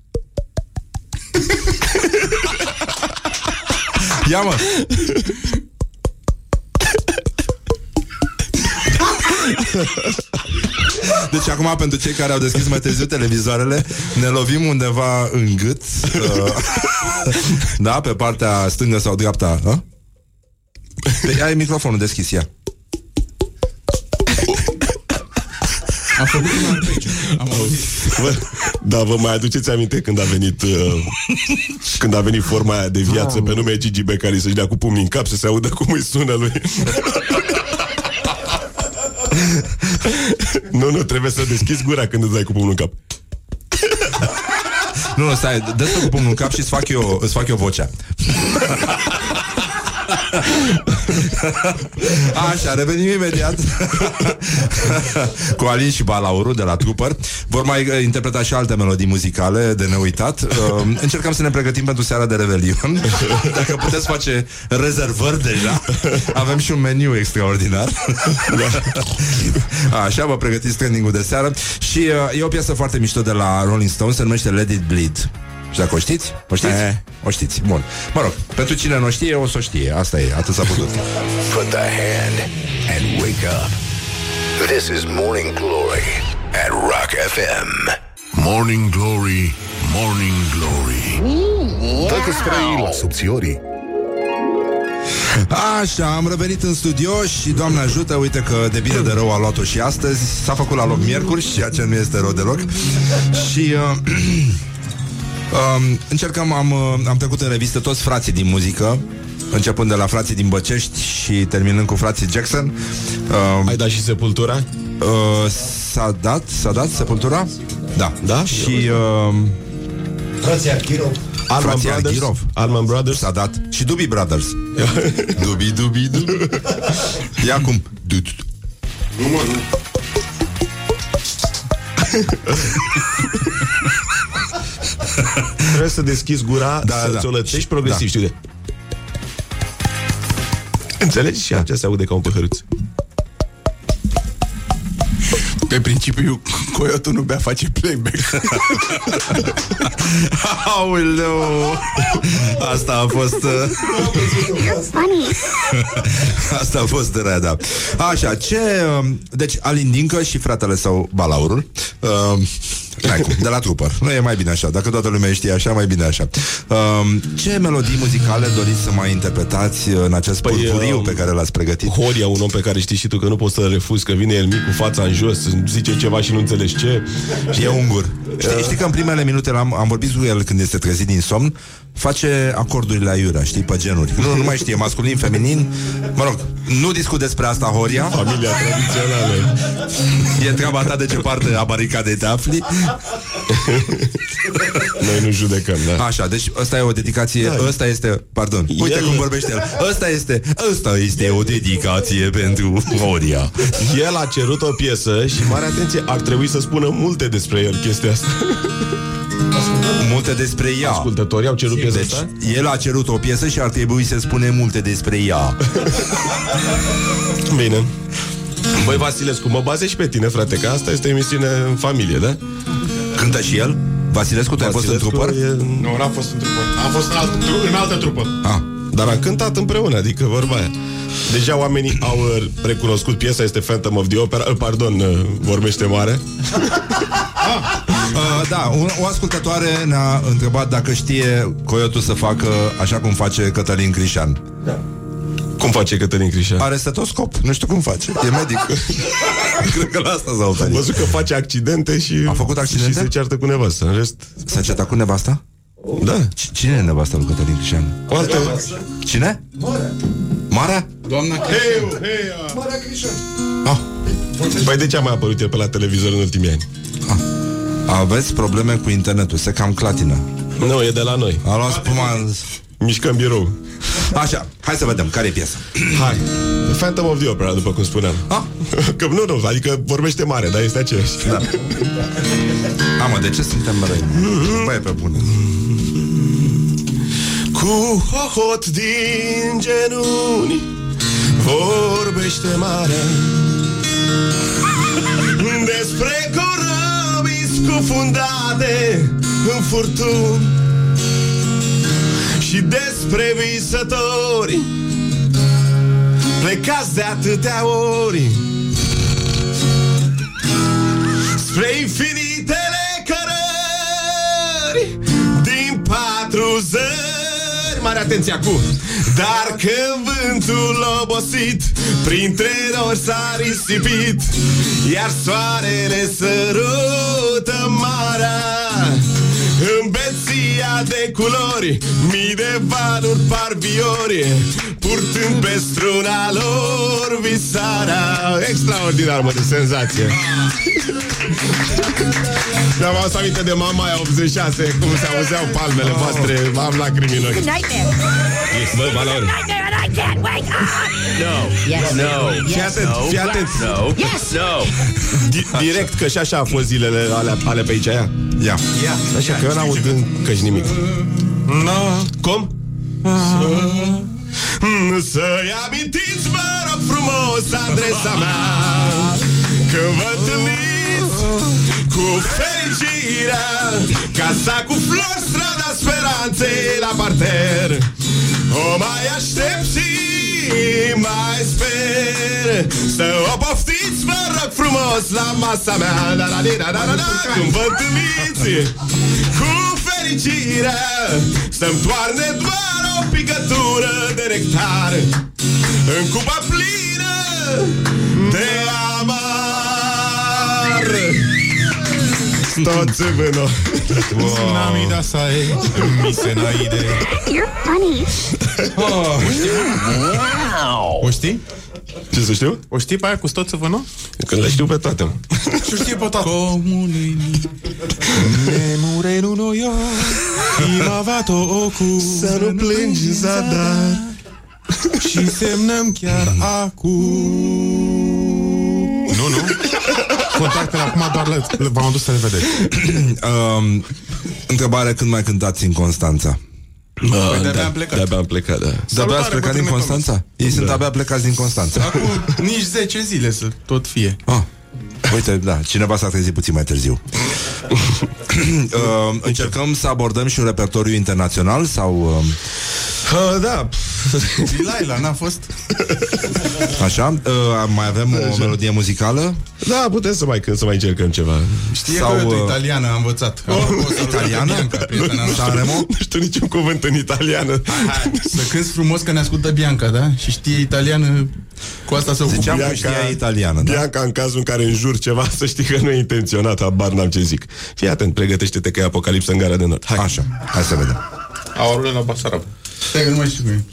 Ia mă! Deci acum pentru cei care au deschis mai târziu televizoarele Ne lovim undeva în gât uh, Da, pe partea stângă sau dreapta a? Pe, ai microfonul deschis, ia Am făcut un arpegiu. Am auzit. Vă, da, vă mai aduceți aminte când a venit uh, Când a venit forma aia de viață Pe nume Gigi Becali Să-și dea cu pumnii în cap Să se audă cum îi sună lui Nu, nu, trebuie să deschizi gura Când îți dai cu pumnul în cap. Nu, nu, stai, dă cu pumnul în cap și îți fac eu, îți fac eu vocea Așa, revenim imediat. Cu Alin și Balauru de la Trooper. Vor mai uh, interpreta și alte melodii muzicale De neuitat. Uh, Încercăm să ne pregătim pentru seara de Revelion. Dacă puteți face rezervări deja. Avem și un meniu extraordinar. Așa, vă pregătiți trending-ul de seară. Și uh, e o piesă foarte mișto de la Rolling Stones Se numește Let It Bleed și dacă o știți? O știți? Eh. O știți, bun Mă rog, pentru cine nu o știe, o să o știe Asta e, atât s-a putut Put the hand and wake up. This is Morning Glory at Rock FM. Morning Glory, Morning Glory Dă-te străin la subțiorii Așa, am revenit în studio și Doamne ajută, uite că de bine de rău a luat-o și astăzi S-a făcut la loc miercuri, ceea ce nu este rău deloc Și uh, um, încercăm, am, uh, am trecut în revistă toți frații din muzică Începând de la frații din Băcești și terminând cu frații Jackson uh, Ai dat și Sepultura? Uh, s-a dat, s-a dat Sepultura? Da, da? Și uh, Frații Archirov. Arman frații Brothers? Arghirov Arman Brothers? S-a dat Și Dubi Brothers Dubi, dubi, dubi Ia cum du, du. Nu mă, nu. Trebuie să deschizi gura, Da, să da. ți-o lătești progresiv, Da. știu de. Înțelegi? Și aceea se aude ca un păhăruț. Pe principiu, coyotul nu bea face playback. Aoleu Asta a fost uh, Asta a fost rea, da Așa, ce um, Deci Alin Dincă și fratele său Balaurul um, n-ai cum, De la trupăr, nu e mai bine așa. Dacă toată lumea știe așa, mai bine așa. Um, Ce melodii muzicale doriți să mai interpretați În acest păi, purpuriu um, pe care l-ați pregătit? Horia, un om pe care știi și tu că nu poți să-l refuzi, că vine el mic cu fața în jos, zice ceva și nu înțelegi ce. E ungur. Știi, știi că în primele minute am, am vorbit cu el când este trezit din somn Face acordurile aiurea, știi, pe genuri Nu, nu mai știe, masculin, feminin Mă rog, nu discut despre asta, Horia Familia tradițională. E treaba ta de ce parte a baricadei te afli Noi nu judecăm, da. Așa, deci ăsta e o dedicație Da. Ăsta este, pardon, uite El- cum vorbește el Ăsta este, ăsta este o dedicație pentru Horia El a cerut o piesă și, mare atenție, ar trebui să spună multe despre el chestia asta. Multe despre ea Ascultătorii au cerut piesa Deci, asta? el a cerut o piesă și ar trebui să spune multe despre ea Bine. Băi, Vasilescu, mă bazez și pe tine, frate, că asta este o emisiune în familie, da? Cântă și el? Vasilescu, tu ai fost în Vasilescu trupăr? e... Nu, n-am fost în trupă. Am fost în, alt, în altă trupă. Ah. Dar am cântat împreună, adică vorba aia. Deja oamenii au uh, recunoscut piesa, este Phantom of the Opera, uh, pardon, uh, vorbește mare. Uh, da, un, o ascultătoare ne-a întrebat dacă știe Coyotul să facă așa cum face Cătălin Crișan. Cum face Cătălin Crișan? Are stetoscop, nu știu cum face, e medic. Cred că la asta s-a Am oferit. văzut că face accidente și... A făcut accidente? Și se ceartă cu nevastă. În rest, S-a cetat cu nevasta? da. C- Cine e nevasta lui Cătălin Crișan? O altă... Cine? Marea? Doamna Hei, hei, uh, Marea Crișan. Ah, Păi de ce a mai apărut el pe la televizor în ultimii ani? Aveți probleme cu internetul, se cam clatină. Nu, e de la noi. A luat spuma... Mișcăm birou. Așa, hai să vedem, care e piesa? Hai. Phantom of the Opera, după cum spuneam. Ah. Că nu, nu, adică vorbește mare, dar este aceeași. Da. Amă, de ce suntem răi? Băi, pe bune. Cu hohot din genunchi Vorbește marea Despre corăbii scufundate În furtuni Și despre visători Plecați de atâtea ori. Spre infinitele cărări Din patru zări Mare atenție acum. Dar când vântul obosit Printre nori s-a risipit Iar soarele sărută marea în beția de culori Mii de valuri par viori Purtând pe struna lor visarea. Extraordinar, mă, de senzație. Mi-am adus aminte de mama aia 86 Cum se auzeau palmele voastre Am lacrimi în ochi. Nightmare. Bă, Valori. Nightmare and I can't wake up. No. Yes. No. Fii atent, fii atent No. Yes. No. Di- Direct, că și așa a fost zilele alea, ale pe aici aia Ia. Așa că eu n-aud încă și nimic No. Cum? Să-i amintiți, mă rog frumos, adresa mea Că vă întâlniți cu fericirea Casa cu flori, strada speranței la parter O mai aștept și mai sper. Să o poftiți, mă rog frumos, la masa mea. Da, da, da, da, da, da, Când vă întâlniți? Cu fericirea Să-mi toarne doar o picătură de nectar. În cupa plină de amar Sto zeveno Tsunami da sai, mi se naide. You're funny. O știi? Ce să știu? O știi pe aia cu stoță nu? Când le știu pe toate mă. Și știe pe toate. Comunii. Nemure nu io Imavato ocu Să nu plângi în zadar Și semnăm chiar acum Nu, nu. Contactele acum doar le, le v-am adus să le vedeți. um, întrebare când mai cântați în Constanța? Păi de-abia am plecat. De-abia am plecat, da De-abia ați plecat din Constanța? Ei sunt abia plecați din Constanța. Acum nici 10 zile să tot fie Ah. Uite, da, cineva s-a trezit puțin mai târziu. uh, încercăm să abordăm și un repertoriu internațional sau... Uh, Uh, da, Laila n-a fost așa? Uh, mai avem o melodie muzicală? da, putem să mai, când să mai încercăm ceva Știe Sau, că uh, uh, italiană am învățat Oh, Apropo, salut italiană? Bianca, prietena noastră. Sanremo? Nu știu niciun cuvânt în italiană Hai, Să cânti frumos că ne ascultă Bianca, da? Și știe italiană Cu asta să Ziceam ocupă că știa italiană, da? Bianca, în cazul în care înjur ceva, să știi că nu e intenționat, habar n-am ce zic. Fii atent, pregătește-te că e apocalipsă în gara de nord. Hai. Așa, hai să vedem. Aurul la Basarab. Stai că nu mai știu cum e.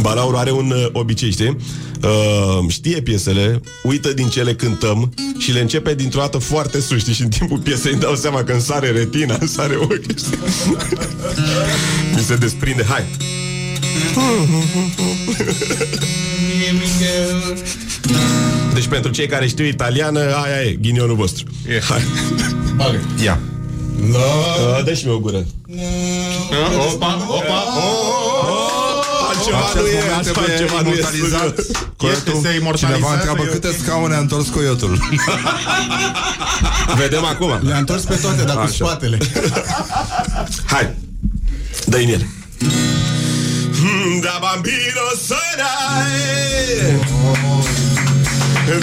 Balaur are un uh, obicei, știi? Uh, știe piesele, uită din ce le cântăm și le începe dintr-o dată foarte sus, știi? Și în timpul piesei îmi dau seama că îmi sare retina, îmi sare ochii. știi? Mi se desprinde. Hai! Deci pentru cei care știu italiană, aia e, ghinionul vostru. Hai. Ia. Uh, dă și mi o gură. Opa, opa, Altceva Acest nu e, moment așa trebuie ceva nu e imortalizat. studios. Coiotul, Este imortalizat cineva întreabă sau e câte ok? scaune a întors coiotul. Vedem acum. Le-a întors pe toate, dar cu Așa. spatele Hai, dă în ele. Da bambino sarai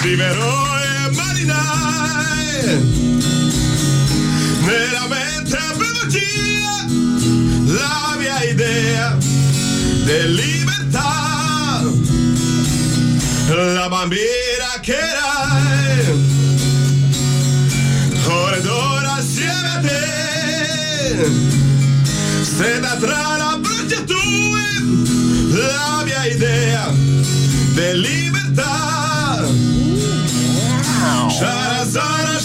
Viverò e marinai già La mia idea De libertà La bambina che erai Ora ed ora assieme a te. Strada tra la braccia tue La mia idea De libertà Sharazar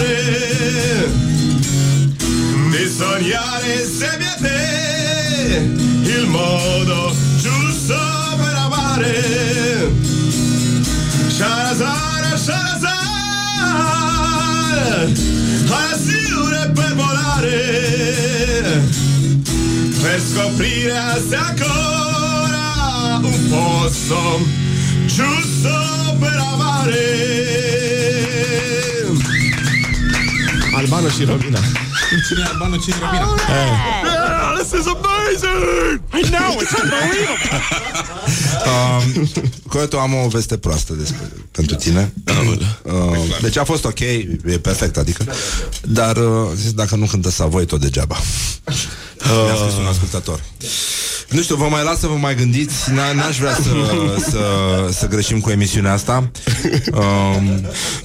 volare Di sognare insieme a te Il modo giusto per amare. Sharazar, Sharazar Assiure per volare Per scoprire se ancora un posto Giusto per amare Albano și Romina Cine e Albano, cine e Robina? This is amazing! I know, it's unbelievable. Um, Coiotul, am o veste proastă despre, pentru tine. Uh, deci a fost ok, e perfect, adică. Dar uh, zis, dacă nu cântă Savoi, tot degeaba. Mi-a scris un ascultător. Nu știu, vă mai las să vă mai gândiți. N- N-aș vrea să, să, să greșim cu emisiunea asta. Um,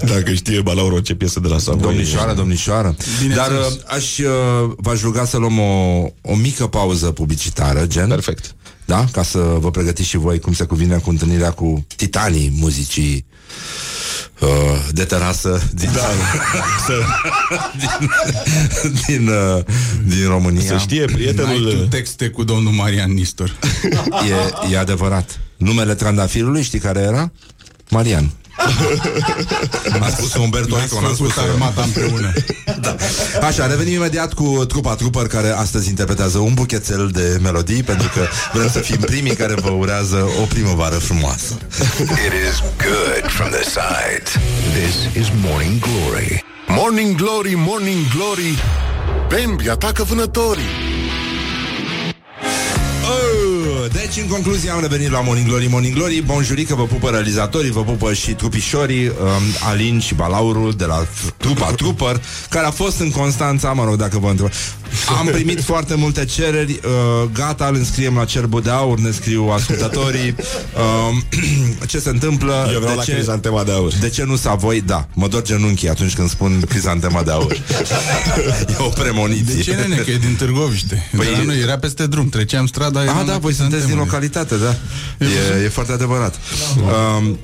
Dacă știe Balauro ce piesă de la Savoie Domnișoară, domnișoară. Dar uh, aș, uh, v-aș ruga să luăm o, o mică pauză publicitară Gen. Perfect. Da? Ca să vă pregătiți și voi cum se cuvine cu întâlnirea cu titanii muzicii uh, de terasă din, Da, să, din, din, uh, din România. să știe N-ai tu prietenul texte cu domnul Marian Nistor E, e adevărat. Numele trandafirului, știi care era? Marian. A spus Umberto N-ați Eco, n-a făcut spus eu. armata împreună Da. Așa, revenim imediat cu trupa Trooper care astăzi interpretează un buchețel de melodii pentru că vrem să fim primii care vă urează o primăvară frumoasă. It is good from the sides. This is Morning Glory. Morning Glory, Morning Glory Bambi atacă vânătorii Deci, în concluzie, am revenit la Morning Glory, Morning Glory. Bonjurică, vă pupă realizatorii, vă pupă și trupișorii, um, Alin și Balaurul de la trupa Trooper, care a fost în Constanța, mă rog, dacă vă întreb. Am primit foarte multe cereri, uh, gata, îl înscriem la cerbul de aur, ne scriu ascultătorii. Uh, ce se întâmplă? Eu vreau la crizantema de aur. De ce nu Savoi? Da, mă dor genunchii atunci când spun crizantema de aur. e o premoniție. De ce, nene, că e din Târgoviște? Păi- Păi, nu, era peste drum, treceam strada... Ah, eram da, la voi sunteți din Crisantemele. localitate, da. E, e foarte adevărat. Um,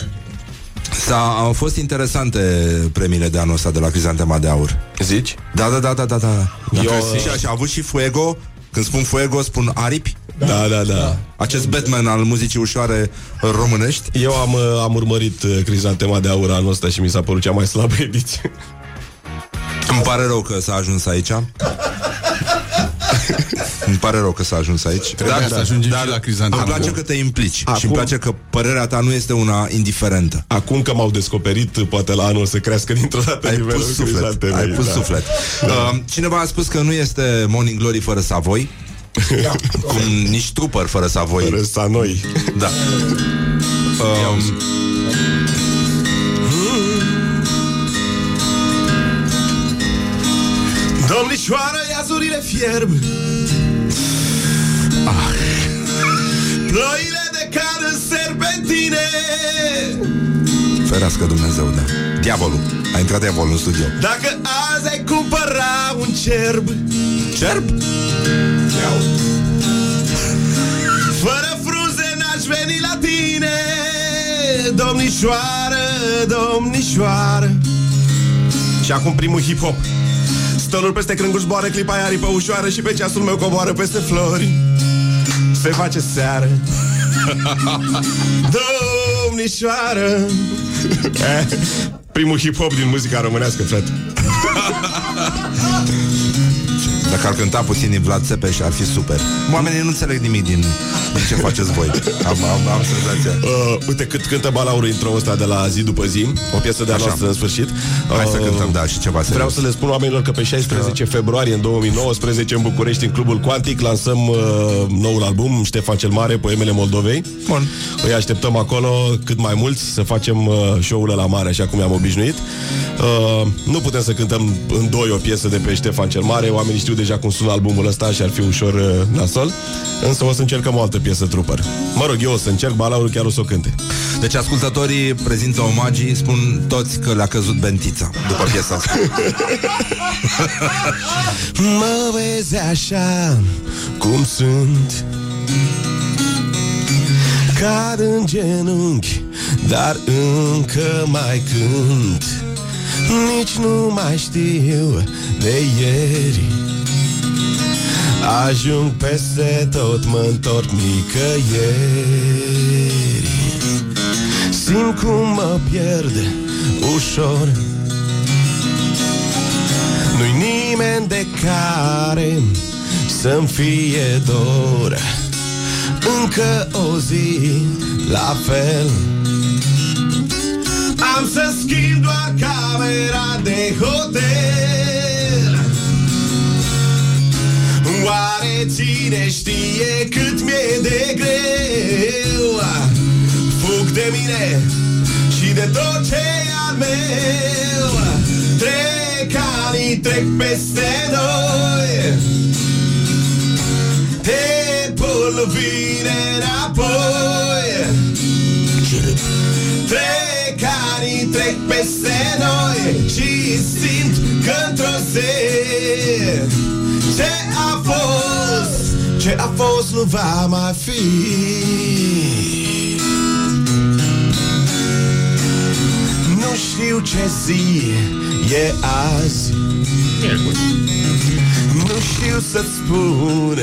S-a, au fost interesante premiile de anul ăsta de la Crizantema de Aur. Zici? Da, da, da, da, da. da. Eu- Eu... Și, și a avut și Fuego. Când spun Fuego, spun aripi. Da, da, da. Acest Batman al muzicii ușoare românești. Eu am, uh, am urmărit uh, crizantema de aur anul ăsta și mi s-a părut cea mai slabă ediție. Îmi pare rău că s-a ajuns aici. Îmi pare rău că s-a ajuns aici. Trebuia să ajungem și la Crizantema. Îmi place că te implici și Acum- îmi place că părerea ta nu este una indiferentă. Acum că m-au descoperit, poate la anul o să crească dintr-o dată Ai nivelul pus suflet, crizantemei, ai pus da. suflet. Uh, cineva a spus că nu este Morning Glory fără Savoi. Cum nici Trooper fără Savoi. Fără Sanoi. Da. Um, Domnișoară, iazurile fierb ah. Ploile de cad în serpentine ferească Dumnezeu, da. Diavolul. A intrat diavolul în studio. Dacă azi ai cumpăra un cerb Cerb? Fără frunze n-aș veni la tine Domnișoară, domnișoară Și acum primul hip-hop Stolul peste crângul zboară, clipa aia aripă ușoară Și pe ceasul meu coboară peste flori. Se face seară. Domnișoară. Eh, Primul hip-hop din muzica românească, frate Dacă ar cânta puțin din Vlad Țepeș, ar fi super. Oamenii nu înțeleg nimic din, din ce faceți voi. Am, am, am senzația. Uh, uite cât cântă balaurul intro ăsta de la zi după zi O piesă de-a Așa. noastră în sfârșit Hai să Uh, cântăm, da, și ceva serios. Vreau să le spun oamenilor că pe 16 februarie în 2019 în București, în Clubul Quantic, lansăm uh, noul album Ștefan cel Mare, Poemele Moldovei. Bun. Îi așteptăm acolo cât mai mulți să facem uh, show-ul la mare, așa cum am obișnuit. Uh, nu putem să cântăm în doi o piesă de pe Ștefan cel Mare, oamenii știu deja cum sună albumul ăsta și ar fi ușor uh, nasol, însă o să încercăm o altă piesă trooper. Mă rog, eu o să încerc, Balaurul chiar o să o cânte. Deci ascultătorii prezintă omagii, spun toți că le-a căzut bentița după piesa asta. Mă vezi așa cum sunt Cad în genunchi, dar încă mai cânt Nici nu mai știu de ieri Ajung peste tot, mă întorc nicăieri. Simt cum mă pierd ușor. Nu-i nimeni de care să-mi fie dor. Încă o zi la fel. Am să schimb doar camera de hotel Oare cine știe cât mi-e de greu? Fug de mine și de tot ce e al meu. Trec ani, trec peste noi. Timpul vine înapoi. Trec ani, trec peste noi Și simt că într-o zi Ce a fost, ce a fost nu va mai fi. Nu știu ce zi e azi. Nu știu să-ți spun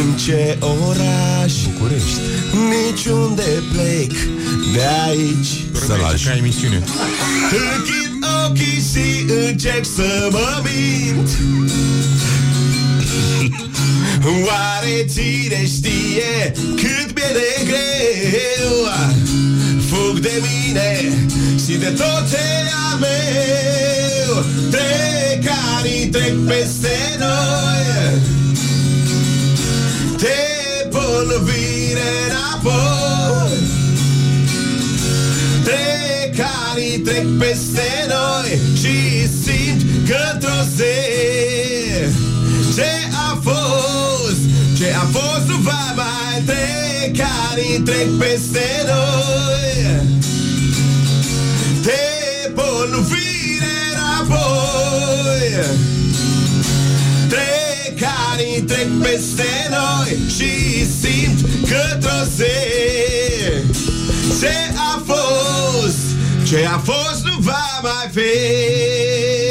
în ce oraș. București. Niciunde plec de aici. Să lași. Ca emisiune. Închid ochii și încerc să mă mint Oare cine știe cât mi-e de greu? Fug de mine și de tot ce am meu Trec ani, trec peste noi. Timpul vine fire înapoi. Trec ani, trec peste noi Și simt că într-o ce a fost nu va mai Trec ani, trec peste noi? Te pun fire înapoi. Trec ani, trec peste noi Și simt că într-o zi. Ce a fost, ce a fost nu va mai fi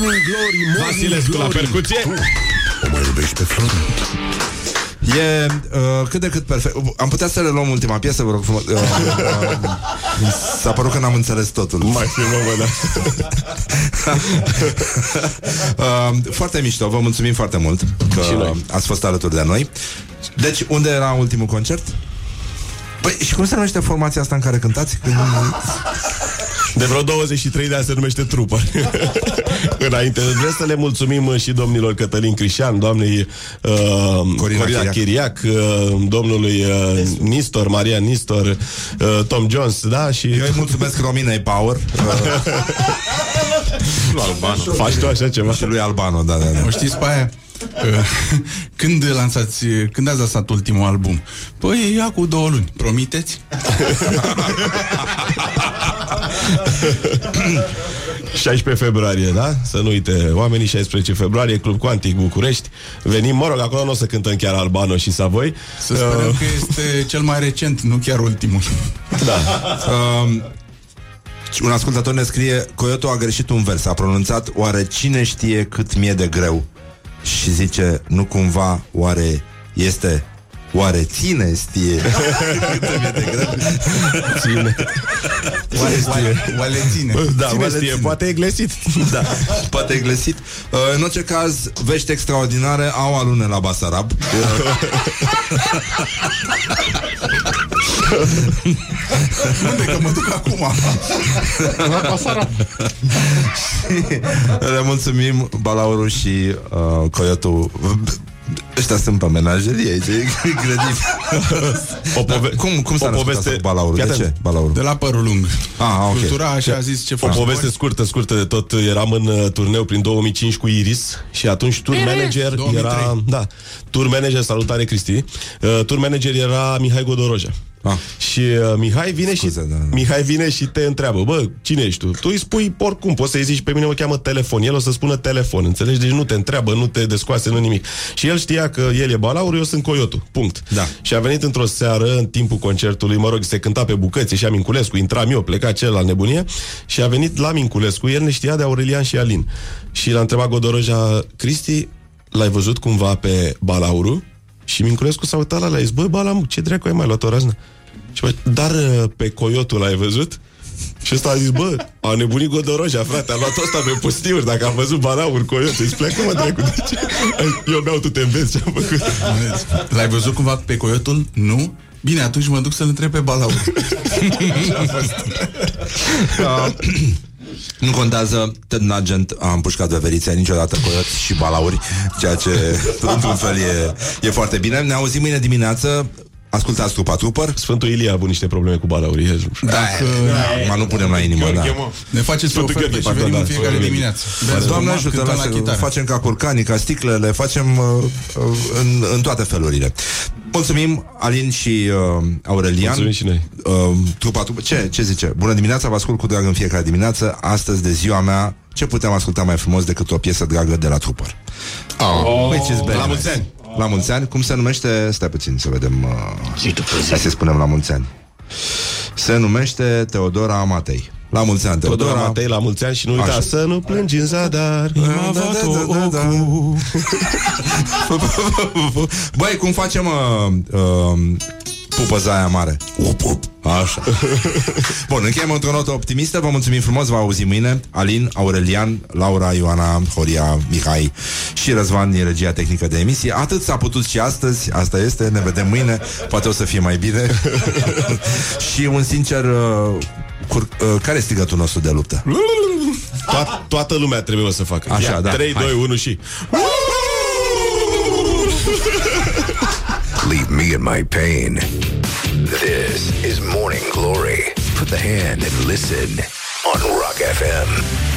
Morning Glory, Morning Vasilescu la Glory. percuție. Tu O mai iubești pe Flori? E uh, cât de cât perfect. Am putea să le luăm ultima piesă, vă rog frumos. Uh, uh, s-a părut că n-am înțeles totul. Mai filmăm, bă, da. uh, foarte mișto, vă mulțumim foarte mult că Și noi. ați fost alături de noi. Deci, unde era ultimul concert? Păi, și cum se numește formația asta în care cântați? Când... De vreo 23 de ani se numește trupă. Înainte, vreau să le mulțumim uh, și domnilor Cătălin Crișan, doamnei uh, Corina, Corina Chiriac. Chiriac, uh, domnului uh, Nistor, Maria Nistor, uh, Tom Jones, da? Și... Eu îi mulțumesc Rominei Power uh, Lui Albano. Faci tu așa ceva? și lui Albano, da, da, da. O știți pe aia? Uh, Când lansați, când ați lansat ultimul album? Păi, ia cu două luni. Promiteți? 16 februarie, da? Să nu uite, oamenii 16 februarie, Club Quantic București. Venim, mă rog, acolo nu o să cântăm chiar Albano și Savoi. Să sperăm că este cel mai recent, nu chiar ultimul. Da. Um, un ascultător ne scrie Coyoto a greșit un vers, a pronunțat Oare cine știe cât mie de greu Și zice, nu cumva Oare este Oare ține știe cât mie de greu Ține. Oare știe Oale ține. Da, Ține, oale ține. poate e glesit. Da, poate e glesit uh, În orice caz, vești extraordinare Au alune la Basarab Unde că mă duc acum? Le mulțumim Balauru și uh, Coyotu Ăștia sunt pe menagerie aici, e incredibil O pove- Cum, cum s-a o născut poveste- asta cu Balauru? Fii De atent. ce Balauru? De la părul lung. Ah, ok. Cultura așa a zis ce O faci. poveste scurtă, scurtă de tot. Eram în uh, turneu prin 2005 cu Iris și atunci tour manager 2003. era... Da, tour manager, salutare Cristi. Uh, tour manager era Mihai Godoroja. Ah. Și uh, Mihai vine Scuze, și da, da. Mihai vine și te întreabă, bă, cine ești tu? Tu îi spui oricum, poți să-i zici pe mine mă cheamă telefon, el o să spună telefon, înțelegi? Deci nu te întreabă, nu te descoase, nu nimic. Și el știa că el e balaur, eu sunt coiotul. Punct. Da. Și a venit într-o seară, în timpul concertului, mă rog, se cânta pe bucăți, și Minculescu, intram eu, pleca celălalt nebunie și a venit la Minculescu, el ne știa de Aurelian și Alin. Și l-a întrebat Godoroja, Cristi, l-ai văzut cumva pe Balauru? Și Minculescu s-a uitat la el, a zis, băi, Balamu, ce dracu ai mai luat o raznă? Și bă, dar uh, pe Coyotul l-ai văzut? Și ăsta a zis, bă, a nebunit Godoroja, frate, a luat ăsta pe pustiuri, dacă a văzut balaur Coyotul, îți pleacă mă dracu, de ce? Eu beau, tu te înveți ce-am făcut. L-ai văzut cumva pe coiotul? Nu? Bine, atunci mă duc să-l întreb pe Balau. Uh, Nu contează, Ted Nugent a împușcat veveriția niciodată coioți și balauri, ceea ce, într-un fel, e, e foarte bine. Ne auzim mâine dimineață. Ascultați Trupa Trooper. Sfântul Ilie a avut niște probleme cu balaurii. Dacă... Ma nu punem la inimă, da. Ne faceți o Sfântul ofertă Gheorghe, și pardon, venim în da, fiecare Sfântul dimineață. Doamne Vezi, ajută, cântăm lasă, la chitară. facem ca curcanii, ca sticlele, facem uh, uh, în, în toate felurile. Mulțumim, Alin și uh, Aurelian. Mulțumim și noi. Uh, trupa, trupa, ce, ce zice? Bună dimineața, vă ascult cu drag în fiecare dimineață. Astăzi, de ziua mea, ce puteam asculta mai frumos decât o piesă dragă de la Trooper? Oh. Which is very La nice. mulți ani. La mulți ani. Cum se numește? Stai puțin să vedem. Uh, hai să spunem la mulți ani. Se numește Teodora Amatei. La mulți ani, Teodora. Teodora Matei, la mulți ani și nu uita Așa. să nu plângi în zadar. Da, da, da, da, da. Băi, cum facem uh, uh, pupăza aia mare? Up, up. Așa. Bun, încheiem într-o notă optimistă. Vă mulțumim frumos, vă auzim mâine. Alin, Aurelian, Laura, Ioana, Horia, Mihai și Răzvan din regia tehnică de emisie. Atât s-a putut și astăzi. Asta este, ne vedem mâine. Poate o să fie mai bine. și un sincer... Cur- uh, care e strigatul nostru de luptă? Toat, toată lumea trebuie să facă. Așa, Ia, da. 3, Hai. 2, 1 și... Leave me in my pain. This is Morning Glory. Put the hand and listen on Rock FM.